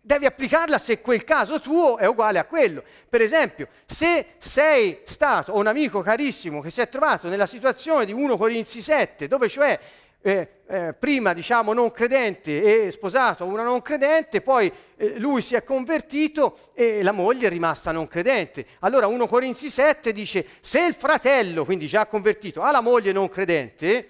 devi applicarla se quel caso tuo è uguale a quello. Per esempio, se sei stato un amico carissimo che si è trovato nella situazione di 1 Corinzi 7, dove cioè eh, eh, prima diciamo non credente e sposato una non credente, poi eh, lui si è convertito e la moglie è rimasta non credente. Allora 1 Corinzi 7 dice se il fratello, quindi già convertito, ha la moglie non credente,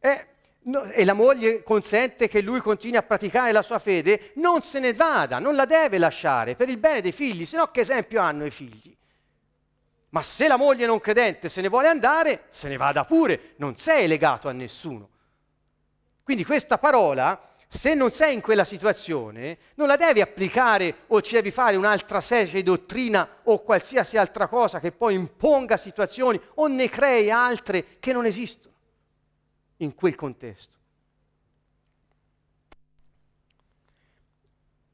eh, no, e la moglie consente che lui continui a praticare la sua fede, non se ne vada, non la deve lasciare per il bene dei figli, se no che esempio hanno i figli? Ma se la moglie non credente se ne vuole andare, se ne vada pure, non sei legato a nessuno. Quindi questa parola, se non sei in quella situazione, non la devi applicare o ci devi fare un'altra specie di dottrina o qualsiasi altra cosa che poi imponga situazioni o ne crei altre che non esistono in quel contesto.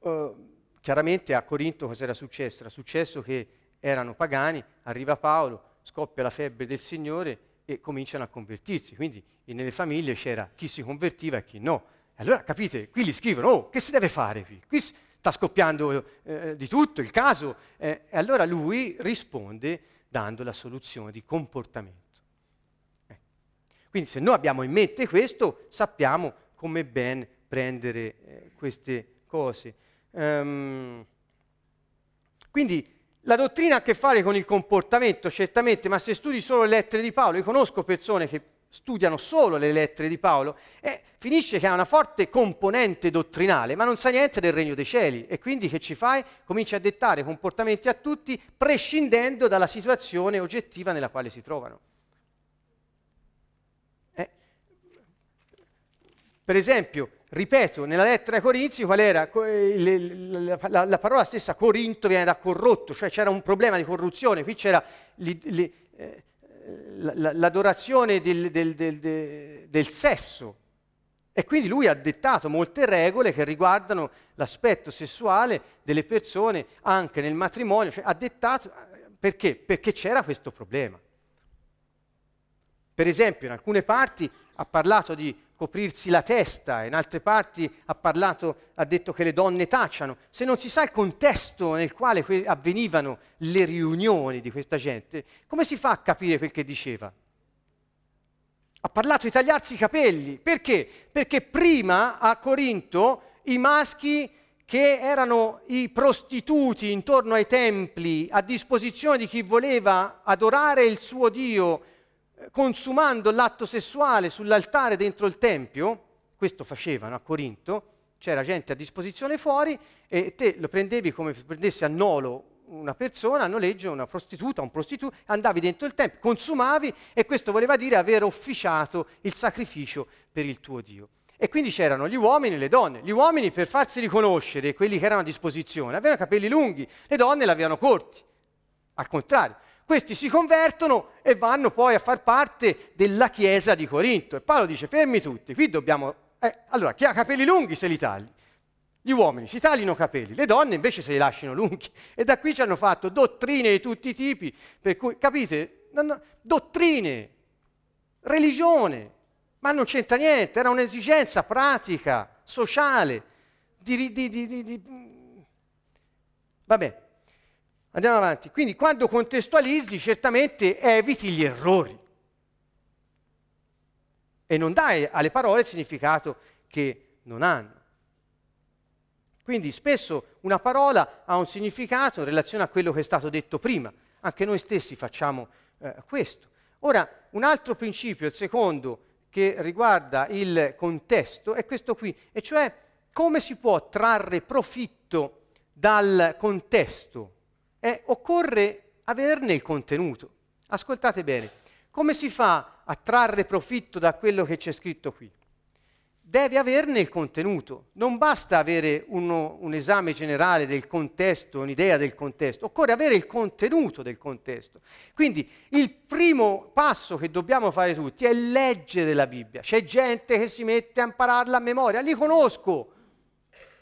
Uh, chiaramente a Corinto cosa era successo? Era successo che erano pagani, arriva Paolo, scoppia la febbre del Signore e cominciano a convertirsi. Quindi nelle famiglie c'era chi si convertiva e chi no. Allora capite, qui gli scrivono, oh, che si deve fare qui? Qui sta scoppiando eh, di tutto il caso. Eh, e allora lui risponde dando la soluzione di comportamento. Quindi se noi abbiamo in mente questo, sappiamo come ben prendere eh, queste cose. Um, quindi la dottrina ha a che fare con il comportamento, certamente, ma se studi solo le lettere di Paolo, io conosco persone che studiano solo le lettere di Paolo, e finisce che ha una forte componente dottrinale, ma non sa niente del regno dei cieli. E quindi che ci fai? Comincia a dettare comportamenti a tutti, prescindendo dalla situazione oggettiva nella quale si trovano. Per esempio, ripeto, nella lettera ai Corinzi qual era? La, la, la, parola stessa Corinto viene da corrotto, cioè c'era un problema di corruzione, qui c'era li, li, eh, l'adorazione del, del, del, del, sesso. E quindi lui ha dettato molte regole che riguardano l'aspetto sessuale delle persone anche nel matrimonio, cioè ha dettato perché? Perché c'era questo problema. Per esempio, in alcune parti ha parlato di coprirsi la testa, in altre parti ha, parlato, ha detto che le donne tacciano. Se non si sa il contesto nel quale que- avvenivano le riunioni di questa gente, come si fa a capire quel che diceva? Ha parlato di tagliarsi i capelli. Perché? Perché prima a Corinto i maschi che erano i prostituti intorno ai templi a disposizione di chi voleva adorare il suo Dio consumando l'atto sessuale sull'altare dentro il Tempio, questo facevano a Corinto, c'era gente a disposizione fuori e te lo prendevi come se prendessi a nolo una persona, a noleggio, una prostituta, un prostituto, andavi dentro il Tempio, consumavi e questo voleva dire aver officiato il sacrificio per il tuo Dio. E quindi c'erano gli uomini e le donne. Gli uomini per farsi riconoscere, quelli che erano a disposizione, avevano capelli lunghi, le donne l'avevano corti. Al contrario, questi si convertono e vanno poi a far parte della chiesa di Corinto. E Paolo dice, fermi tutti, qui dobbiamo... Eh, allora, chi ha capelli lunghi se li tagli. Gli uomini si taglino i capelli, le donne invece se li lasciano lunghi. E da qui ci hanno fatto dottrine di tutti i tipi, per cui, capite? dottrine, religione, ma non c'entra niente, era un'esigenza pratica, sociale, di, di, di, di Vabbè, Andiamo avanti. Quindi quando contestualizzi certamente eviti gli errori e non dai alle parole il significato che non hanno. Quindi spesso una parola ha un significato in relazione a quello che è stato detto prima. Anche noi stessi facciamo eh, questo. Ora, un altro principio, il secondo, che riguarda il contesto è questo qui, e cioè come si può trarre profitto dal contesto. Eh, occorre averne il contenuto. Ascoltate bene, come si fa a trarre profitto da quello che c'è scritto qui? deve averne il contenuto. Non basta avere uno, un esame generale del contesto, un'idea del contesto, occorre avere il contenuto del contesto. Quindi il primo passo che dobbiamo fare tutti è leggere la Bibbia. C'è gente che si mette a impararla a memoria, li conosco.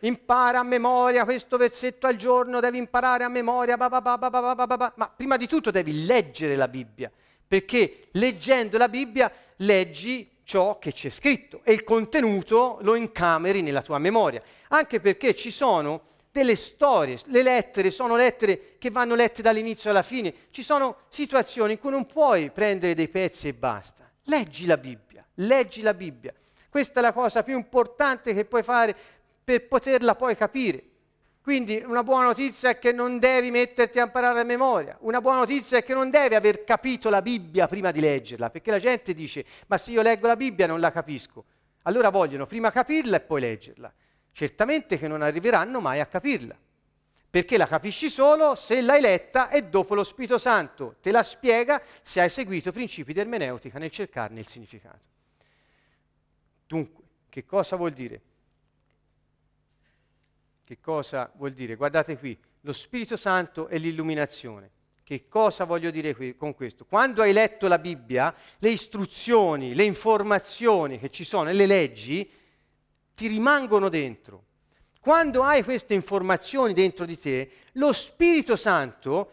Impara a memoria questo versetto al giorno, devi imparare a memoria, bah bah bah ma prima di tutto devi leggere la Bibbia, perché leggendo la Bibbia leggi ciò che c'è scritto e il contenuto lo incameri nella tua memoria, anche perché ci sono delle storie, le lettere sono lettere che vanno lette dall'inizio alla fine, ci sono situazioni in cui non puoi prendere dei pezzi e basta. Leggi la Bibbia, leggi la Bibbia. Questa è la cosa più importante che puoi fare per poterla poi capire. Quindi una buona notizia è che non devi metterti a imparare a memoria, una buona notizia è che non devi aver capito la Bibbia prima di leggerla, perché la gente dice ma se io leggo la Bibbia non la capisco. Allora vogliono prima capirla e poi leggerla. Certamente che non arriveranno mai a capirla, perché la capisci solo se l'hai letta e dopo lo Spirito Santo te la spiega se hai seguito i principi di ermeneutica nel cercarne il significato. Dunque, che cosa vuol dire? Che cosa vuol dire? Guardate qui, lo Spirito Santo e l'illuminazione. Che cosa voglio dire qui, con questo? Quando hai letto la Bibbia, le istruzioni, le informazioni che ci sono e le leggi ti rimangono dentro. Quando hai queste informazioni dentro di te, lo Spirito Santo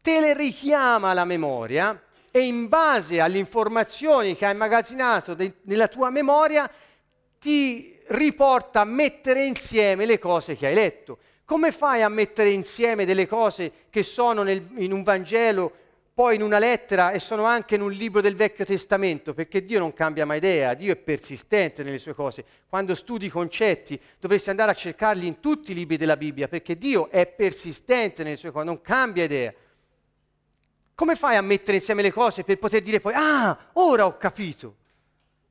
te le richiama alla memoria e in base alle informazioni che hai immagazzinato de- nella tua memoria ti riporta a mettere insieme le cose che hai letto. Come fai a mettere insieme delle cose che sono nel, in un Vangelo, poi in una lettera e sono anche in un libro del Vecchio Testamento? Perché Dio non cambia mai idea, Dio è persistente nelle sue cose. Quando studi i concetti dovresti andare a cercarli in tutti i libri della Bibbia, perché Dio è persistente nelle sue cose, non cambia idea. Come fai a mettere insieme le cose per poter dire poi, ah, ora ho capito?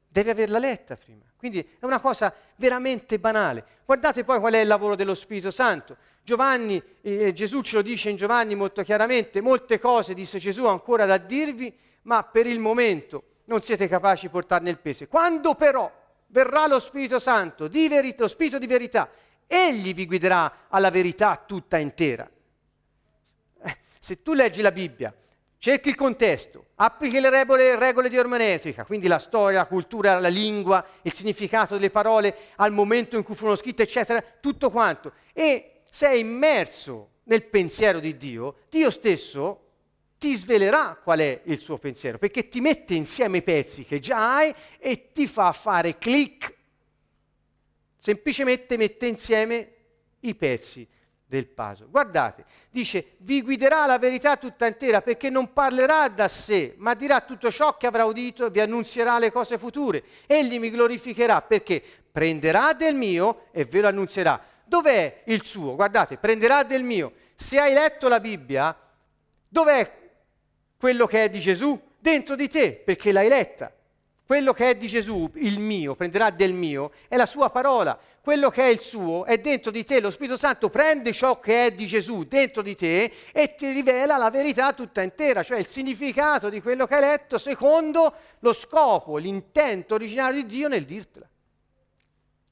Devi averla letta prima. Quindi è una cosa veramente banale. Guardate poi qual è il lavoro dello Spirito Santo. Giovanni, eh, Gesù ce lo dice in Giovanni molto chiaramente, molte cose disse Gesù ancora da dirvi, ma per il momento non siete capaci di portarne il peso. Quando però verrà lo Spirito Santo, di verità, lo Spirito di verità, egli vi guiderà alla verità tutta intera. Eh, se tu leggi la Bibbia cerchi il contesto, applichi le regole, regole, di ermeneutica, quindi la storia, la cultura, la lingua, il significato delle parole al momento in cui furono scritte, eccetera, tutto quanto. E sei immerso nel pensiero di Dio, Dio stesso ti svelerà qual è il suo pensiero, perché ti mette insieme i pezzi che già hai e ti fa fare clic. Semplicemente mette insieme i pezzi del puzzle. Guardate, dice, vi guiderà la verità tutta intera perché non parlerà da sé, ma dirà tutto ciò che avrà udito e vi annunzierà le cose future. Egli mi glorificherà perché prenderà del mio e ve lo annunzierà. Dov'è il suo? Guardate, prenderà del mio. Se hai letto la Bibbia, dov'è quello che è di Gesù? Dentro di te, perché l'hai letta. Quello che è di Gesù, il mio, prenderà del mio, è la sua parola. Quello che è il suo è dentro di te. Lo Spirito Santo prende ciò che è di Gesù dentro di te e ti rivela la verità tutta intera, cioè il significato di quello che hai letto secondo lo scopo, l'intento originario di Dio nel dirtela.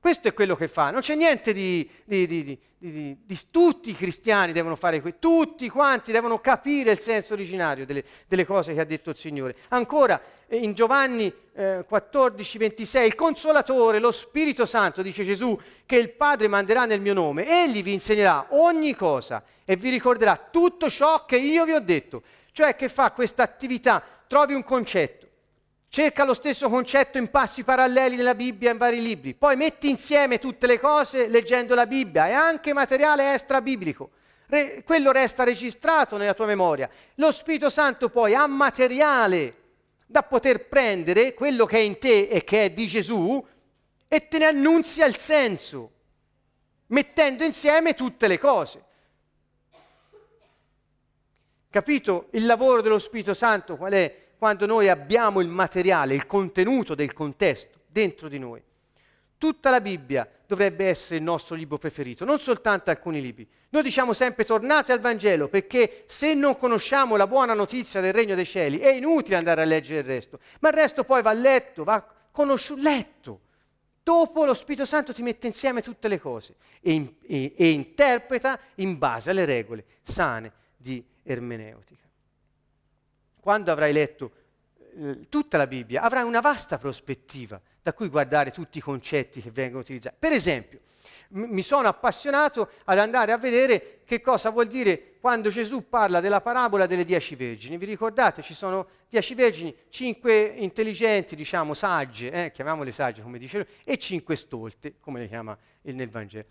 Questo è quello che fa, non c'è niente di, di, di, di tutti i cristiani devono fare questo, tutti quanti devono capire il senso originario delle, delle, cose che ha detto il Signore. Ancora eh, in Giovanni eh, 14, 26, il consolatore, lo Spirito Santo, dice Gesù, che il Padre manderà nel mio nome, egli vi insegnerà ogni cosa e vi ricorderà tutto ciò che io vi ho detto. Cioè che fa questa attività, trovi un concetto cerca lo stesso concetto in passi paralleli nella Bibbia in vari libri, poi metti insieme tutte le cose leggendo la Bibbia e anche materiale extra biblico. Re, quello resta registrato nella tua memoria. Lo Spirito Santo poi ha materiale da poter prendere quello che è in te e che è di Gesù e te ne annunzia il senso, mettendo insieme tutte le cose. Capito il lavoro dello Spirito Santo qual è? Quando noi abbiamo il materiale, il contenuto del contesto dentro di noi. Tutta la Bibbia dovrebbe essere il nostro libro preferito, non soltanto alcuni libri. Noi diciamo sempre tornate al Vangelo perché se non conosciamo la buona notizia del regno dei cieli è inutile andare a leggere il resto, ma il resto poi va letto, va conosciuto, letto. Dopo lo Spirito Santo ti mette insieme tutte le cose e, e, e interpreta in base alle regole sane di ermeneutica. Quando avrai letto eh, tutta la Bibbia, avrai una vasta prospettiva da cui guardare tutti i concetti che vengono utilizzati. Per esempio, m- mi sono appassionato ad andare a vedere che cosa vuol dire quando Gesù parla della parabola delle dieci vergini. Vi ricordate? Ci sono dieci vergini, cinque intelligenti, diciamo, sagge, eh, chiamiamole sagge come dice lui, e cinque stolte, come le chiama nel Vangelo.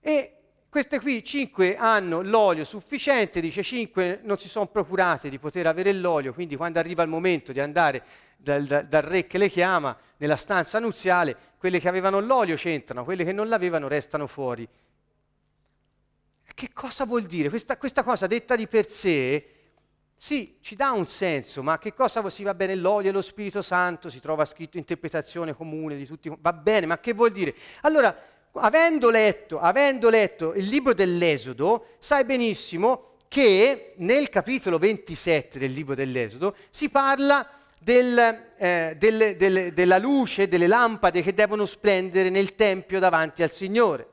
E queste qui cinque hanno l'olio sufficiente, dice cinque non si sono procurate di poter avere l'olio, quindi quando arriva il momento di andare dal, dal, dal re che le chiama nella stanza nuziale, quelle che avevano l'olio c'entrano, quelle che non l'avevano restano fuori. Che cosa vuol dire? Questa, questa cosa detta di per sé, sì, ci dà un senso, ma che cosa si va bene l'olio e lo Spirito Santo, si trova scritto interpretazione comune di tutti, va bene, ma che vuol dire? Allora, avendo letto, avendo letto il libro dell'Esodo, sai benissimo che nel capitolo 27 del libro dell'Esodo si parla del, eh, delle, delle, della luce, delle lampade che devono splendere nel Tempio davanti al Signore.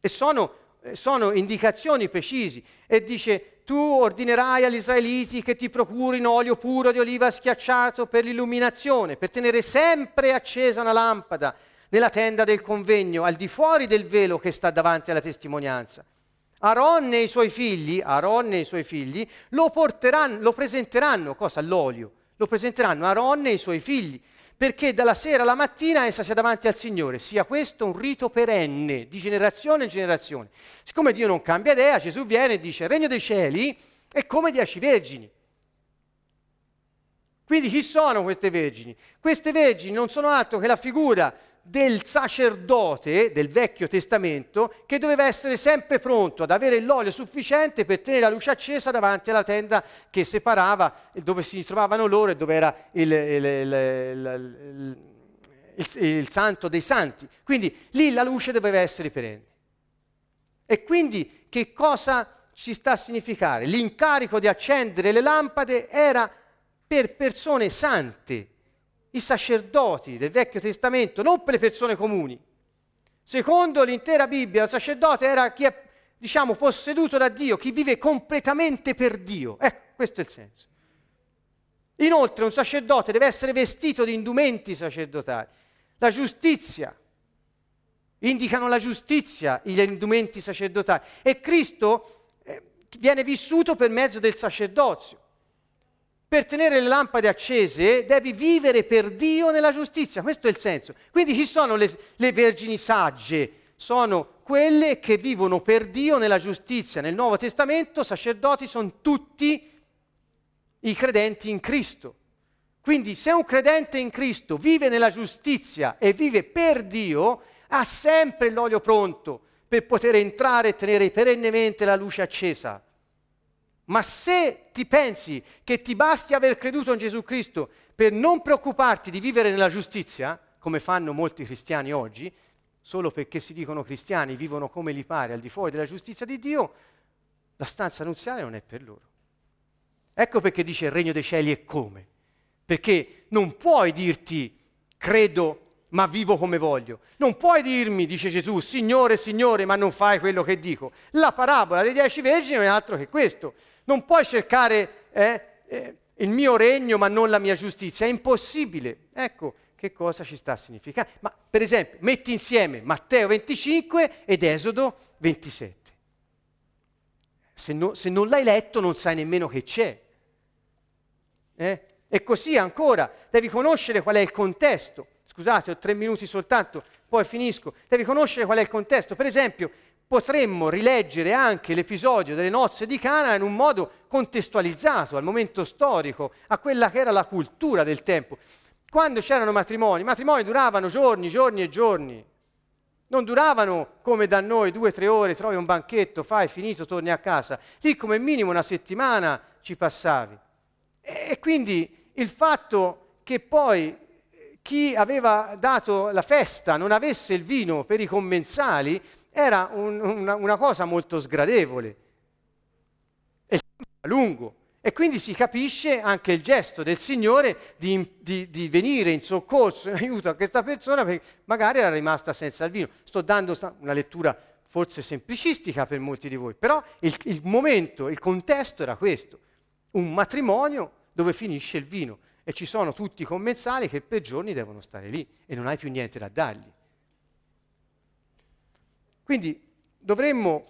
E sono, eh, sono indicazioni precisi. E dice, tu ordinerai agli israeliti che ti procurino olio puro di oliva schiacciato per l'illuminazione, per tenere sempre accesa una lampada nella tenda del convegno, al di fuori del velo che sta davanti alla testimonianza. Aaron e i suoi figli, Aaron e i suoi figli lo porteranno, lo presenteranno, cosa? L'olio. Lo presenteranno Aaron e i suoi figli, perché dalla sera alla mattina essa sia davanti al Signore, sia questo un rito perenne, di generazione in generazione. Siccome Dio non cambia idea, Gesù viene e dice, il regno dei cieli è come dieci vergini. Quindi chi sono queste vergini? Queste vergini non sono altro che la figura del sacerdote del Vecchio Testamento che doveva essere sempre pronto ad avere l'olio sufficiente per tenere la luce accesa davanti alla tenda che separava dove si trovavano loro e dove era il, il, il, il santo dei santi. Quindi lì la luce doveva essere perenne. E quindi che cosa ci sta a significare? L'incarico di accendere le lampade era per persone sante, i sacerdoti del Vecchio Testamento, non per le persone comuni. Secondo l'intera Bibbia, il sacerdote era chi è, diciamo, posseduto da Dio, chi vive completamente per Dio. Ecco, questo è il senso. Inoltre un sacerdote deve essere vestito di indumenti sacerdotali. La giustizia, indicano la giustizia gli indumenti sacerdotali. E Cristo eh, viene vissuto per mezzo del sacerdozio per tenere le lampade accese devi vivere per Dio nella giustizia, questo è il senso. Quindi chi sono le, le vergini sagge? Sono quelle che vivono per Dio nella giustizia. Nel Nuovo Testamento sacerdoti sono tutti i credenti in Cristo. Quindi se un credente in Cristo vive nella giustizia e vive per Dio, ha sempre l'olio pronto per poter entrare e tenere perennemente la luce accesa. Ma se ti pensi che ti basti aver creduto in Gesù Cristo per non preoccuparti di vivere nella giustizia, come fanno molti cristiani oggi, solo perché si dicono cristiani, vivono come li pare al di fuori della giustizia di Dio, la stanza nuziale non è per loro. Ecco perché dice il regno dei cieli è come. Perché non puoi dirti credo ma vivo come voglio. Non puoi dirmi, dice Gesù, Signore, Signore, ma non fai quello che dico. La parabola dei dieci vergini non è altro che questo. Non puoi cercare eh, eh, il mio regno ma non la mia giustizia, è impossibile. Ecco che cosa ci sta a significare. Ma per esempio, metti insieme Matteo 25 ed Esodo 27. Se, no, se non l'hai letto non sai nemmeno che c'è. Eh? E così ancora, devi conoscere qual è il contesto. Scusate, ho tre minuti soltanto, poi finisco. Devi conoscere qual è il contesto. Per esempio, potremmo rileggere anche l'episodio delle nozze di Cana in un modo contestualizzato al momento storico, a quella che era la cultura del tempo. Quando c'erano matrimoni, i matrimoni duravano giorni, giorni e giorni. Non duravano come da noi due o tre ore, trovi un banchetto, fai finito, torni a casa. Lì come minimo una settimana ci passavi. E quindi il fatto che poi chi aveva dato la festa non avesse il vino per i commensali era un, una, una, cosa molto sgradevole. E era lungo. E quindi si capisce anche il gesto del Signore di, di, di, venire in soccorso, in aiuto a questa persona perché magari era rimasta senza il vino. Sto dando una lettura forse semplicistica per molti di voi, però il, il momento, il contesto era questo. Un matrimonio dove finisce il vino e ci sono tutti i commensali che per giorni devono stare lì e non hai più niente da dargli. Quindi dovremmo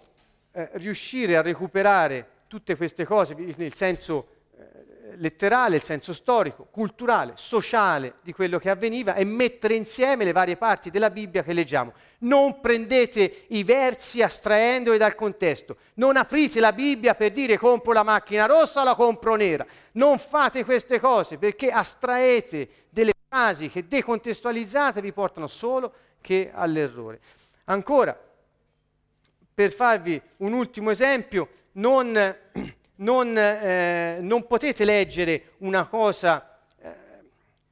eh, riuscire a recuperare tutte queste cose nel senso eh, letterale, il senso storico, culturale, sociale di quello che avveniva e mettere insieme le varie parti della Bibbia che leggiamo. Non prendete i versi astraendoli dal contesto, non aprite la Bibbia per dire compro la macchina rossa o la compro nera, non fate queste cose perché astraete delle frasi che decontestualizzate vi portano solo che all'errore. Ancora, per farvi un ultimo esempio, non, non, eh, non potete leggere una cosa, eh,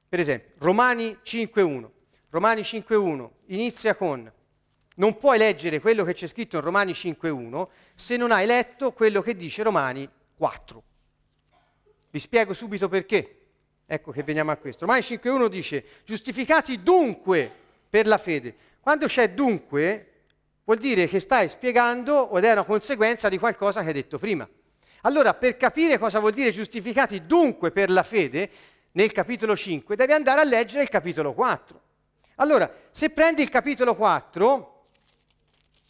per esempio, Romani 5.1. Romani 5.1 inizia con, non puoi leggere quello che c'è scritto in Romani 5.1 se non hai letto quello che dice Romani 4. Vi spiego subito perché. Ecco che veniamo a questo. Romani 5.1 dice, giustificati dunque per la fede. Quando c'è dunque, vuol dire che stai spiegando ed è una conseguenza di qualcosa che hai detto prima. Allora, per capire cosa vuol dire giustificati dunque per la fede, nel capitolo 5, devi andare a leggere il capitolo 4. Allora, se prendi il capitolo 4,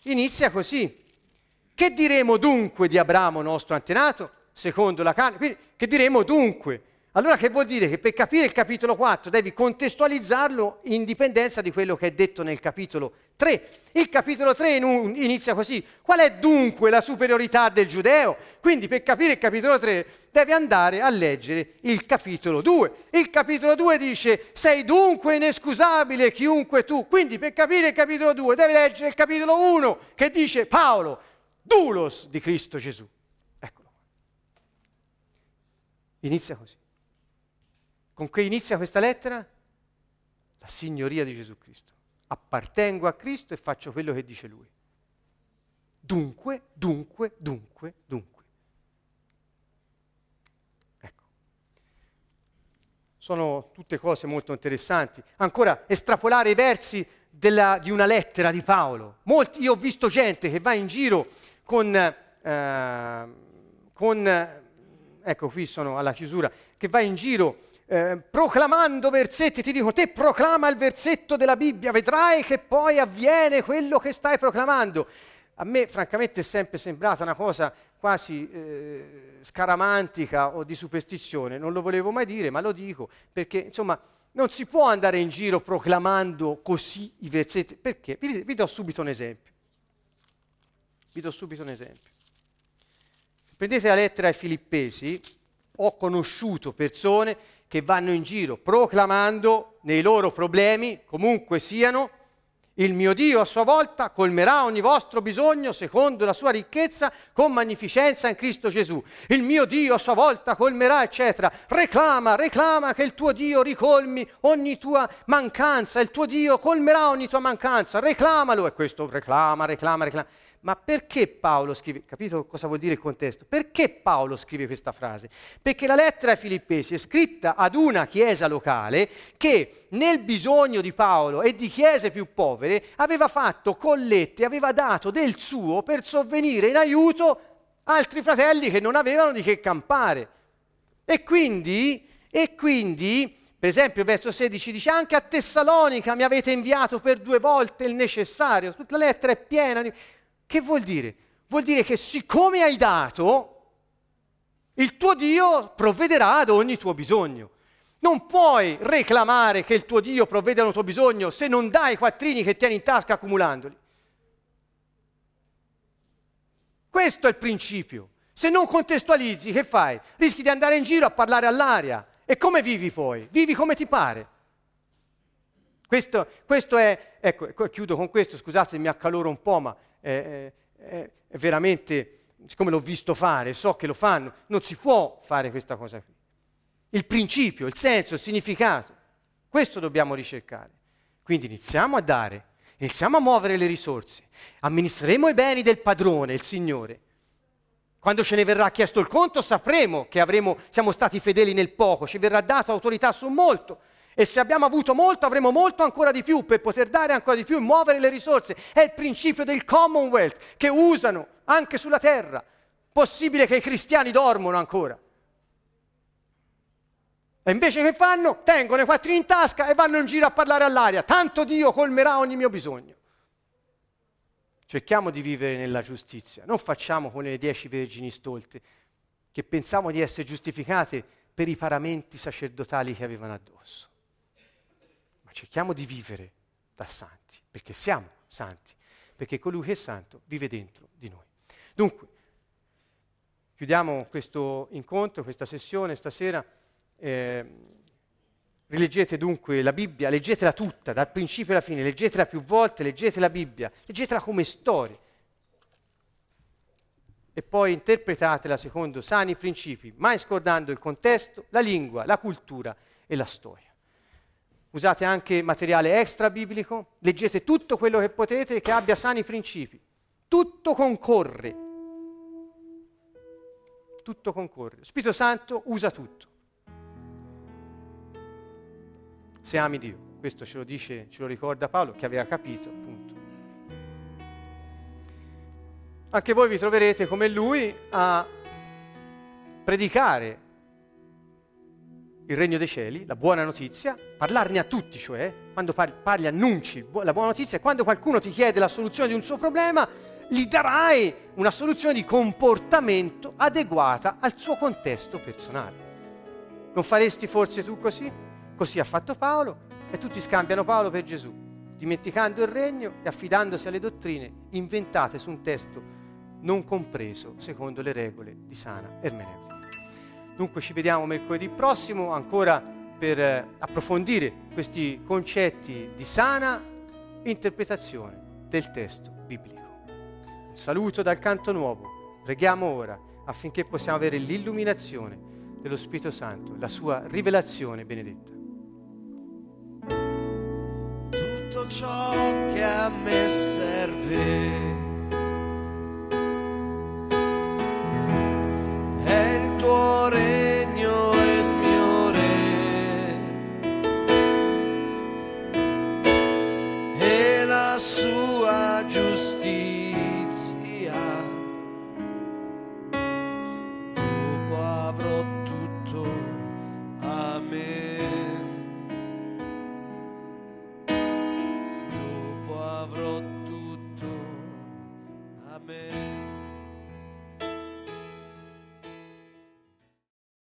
inizia così. Che diremo dunque di Abramo, nostro antenato, secondo la carne? Quindi, che diremo dunque? Allora che vuol dire? Che per capire il capitolo 4 devi contestualizzarlo in dipendenza di quello che è detto nel capitolo 3. Il capitolo 3 inizia così. Qual è dunque la superiorità del giudeo? Quindi per capire il capitolo 3 devi andare a leggere il capitolo 2. Il capitolo 2 dice sei dunque inescusabile chiunque tu. Quindi per capire il capitolo 2 devi leggere il capitolo 1 che dice Paolo, dulos di Cristo Gesù. Eccolo. Inizia così. Con che inizia questa lettera? La signoria di Gesù Cristo. Appartengo a Cristo e faccio quello che dice Lui. Dunque, dunque, dunque, dunque. Ecco. Sono tutte cose molto interessanti. Ancora, estrapolare i versi della, di una lettera di Paolo. Molti, io ho visto gente che va in giro con, eh, con ecco qui sono alla chiusura, che va in giro eh, proclamando versetti, ti dico, te proclama il versetto della Bibbia, vedrai che poi avviene quello che stai proclamando. A me francamente è sempre sembrata una cosa quasi eh, scaramantica o di superstizione, non lo volevo mai dire, ma lo dico, perché insomma non si può andare in giro proclamando così i versetti, perché? Vi, vi do subito un esempio. Vi do subito un esempio. Se prendete la lettera ai Filippesi, ho conosciuto persone che vanno in giro proclamando nei loro problemi, comunque siano, il mio Dio a sua volta colmerà ogni vostro bisogno secondo la sua ricchezza con magnificenza in Cristo Gesù. Il mio Dio a sua volta colmerà, eccetera. Reclama, reclama che il tuo Dio ricolmi ogni tua mancanza. Il tuo Dio colmerà ogni tua mancanza. Reclamalo. E questo reclama, reclama, reclama. Ma perché Paolo scrive, capito cosa vuol dire il contesto? Perché Paolo scrive questa frase? Perché la lettera ai Filippesi è scritta ad una chiesa locale che nel bisogno di Paolo e di chiese più povere aveva fatto collette, aveva dato del suo per sovvenire in aiuto altri fratelli che non avevano di che campare. E quindi, e quindi per esempio, verso 16 dice: Anche a Tessalonica mi avete inviato per due volte il necessario. Tutta la lettera è piena di. Che vuol dire? Vuol dire che siccome hai dato, il tuo Dio provvederà ad ogni tuo bisogno. Non puoi reclamare che il tuo Dio provvede al tuo bisogno se non dai i quattrini che tieni in tasca accumulandoli. Questo è il principio. Se non contestualizzi, che fai? Rischi di andare in giro a parlare all'aria. E come vivi poi? Vivi come ti pare. Questo, questo è, ecco, chiudo con questo, scusate se mi accaloro un po', ma è, è veramente, siccome l'ho visto fare, so che lo fanno, non si può fare questa cosa qui. il principio, il senso, il significato. Questo dobbiamo ricercare. Quindi iniziamo a dare, iniziamo a muovere le risorse, amministreremo i beni del padrone, il Signore. Quando ce ne verrà chiesto il conto sapremo che avremo, siamo stati fedeli nel poco, ci verrà data autorità su molto e se abbiamo avuto molto avremo molto ancora di più per poter dare ancora di più e muovere le risorse. È il principio del Commonwealth che usano anche sulla terra. Possibile che i cristiani dormono ancora. E invece che fanno? Tengono i quattrini in tasca e vanno in giro a parlare all'aria. Tanto Dio colmerà ogni mio bisogno. Cerchiamo di vivere nella giustizia, non facciamo come le dieci vergini stolte, che pensavano di essere giustificate per i paramenti sacerdotali che avevano addosso. Ma cerchiamo di vivere da santi, perché siamo santi, perché colui che è santo vive dentro di noi. Dunque, chiudiamo questo incontro, questa sessione stasera. Eh, rileggete dunque la Bibbia, leggetela tutta, dal principio alla fine, leggetela più volte, leggete la Bibbia, leggetela come storia. E poi interpretatela secondo sani principi, mai scordando il contesto, la lingua, la cultura e la storia. Usate anche materiale extra biblico, leggete tutto quello che potete che abbia sani principi. Tutto concorre. Tutto concorre. Spirito Santo usa tutto. se ami Dio. Questo ce lo dice, ce lo ricorda Paolo che aveva capito, appunto. Anche voi vi troverete come lui a predicare il regno dei cieli, la buona notizia, parlarne a tutti, cioè, quando parli, parli annunci la buona notizia e quando qualcuno ti chiede la soluzione di un suo problema, gli darai una soluzione di comportamento adeguata al suo contesto personale. Non faresti forse tu così? Così ha fatto Paolo e tutti scambiano Paolo per Gesù, dimenticando il regno e affidandosi alle dottrine inventate su un testo non compreso secondo le regole di sana ermeneutica. Dunque ci vediamo mercoledì prossimo ancora per eh, approfondire questi concetti di sana interpretazione del testo biblico. Un saluto dal canto nuovo. Preghiamo ora affinché possiamo avere l'illuminazione dello Spirito Santo, la sua rivelazione benedetta. tutto ciò che a me serve.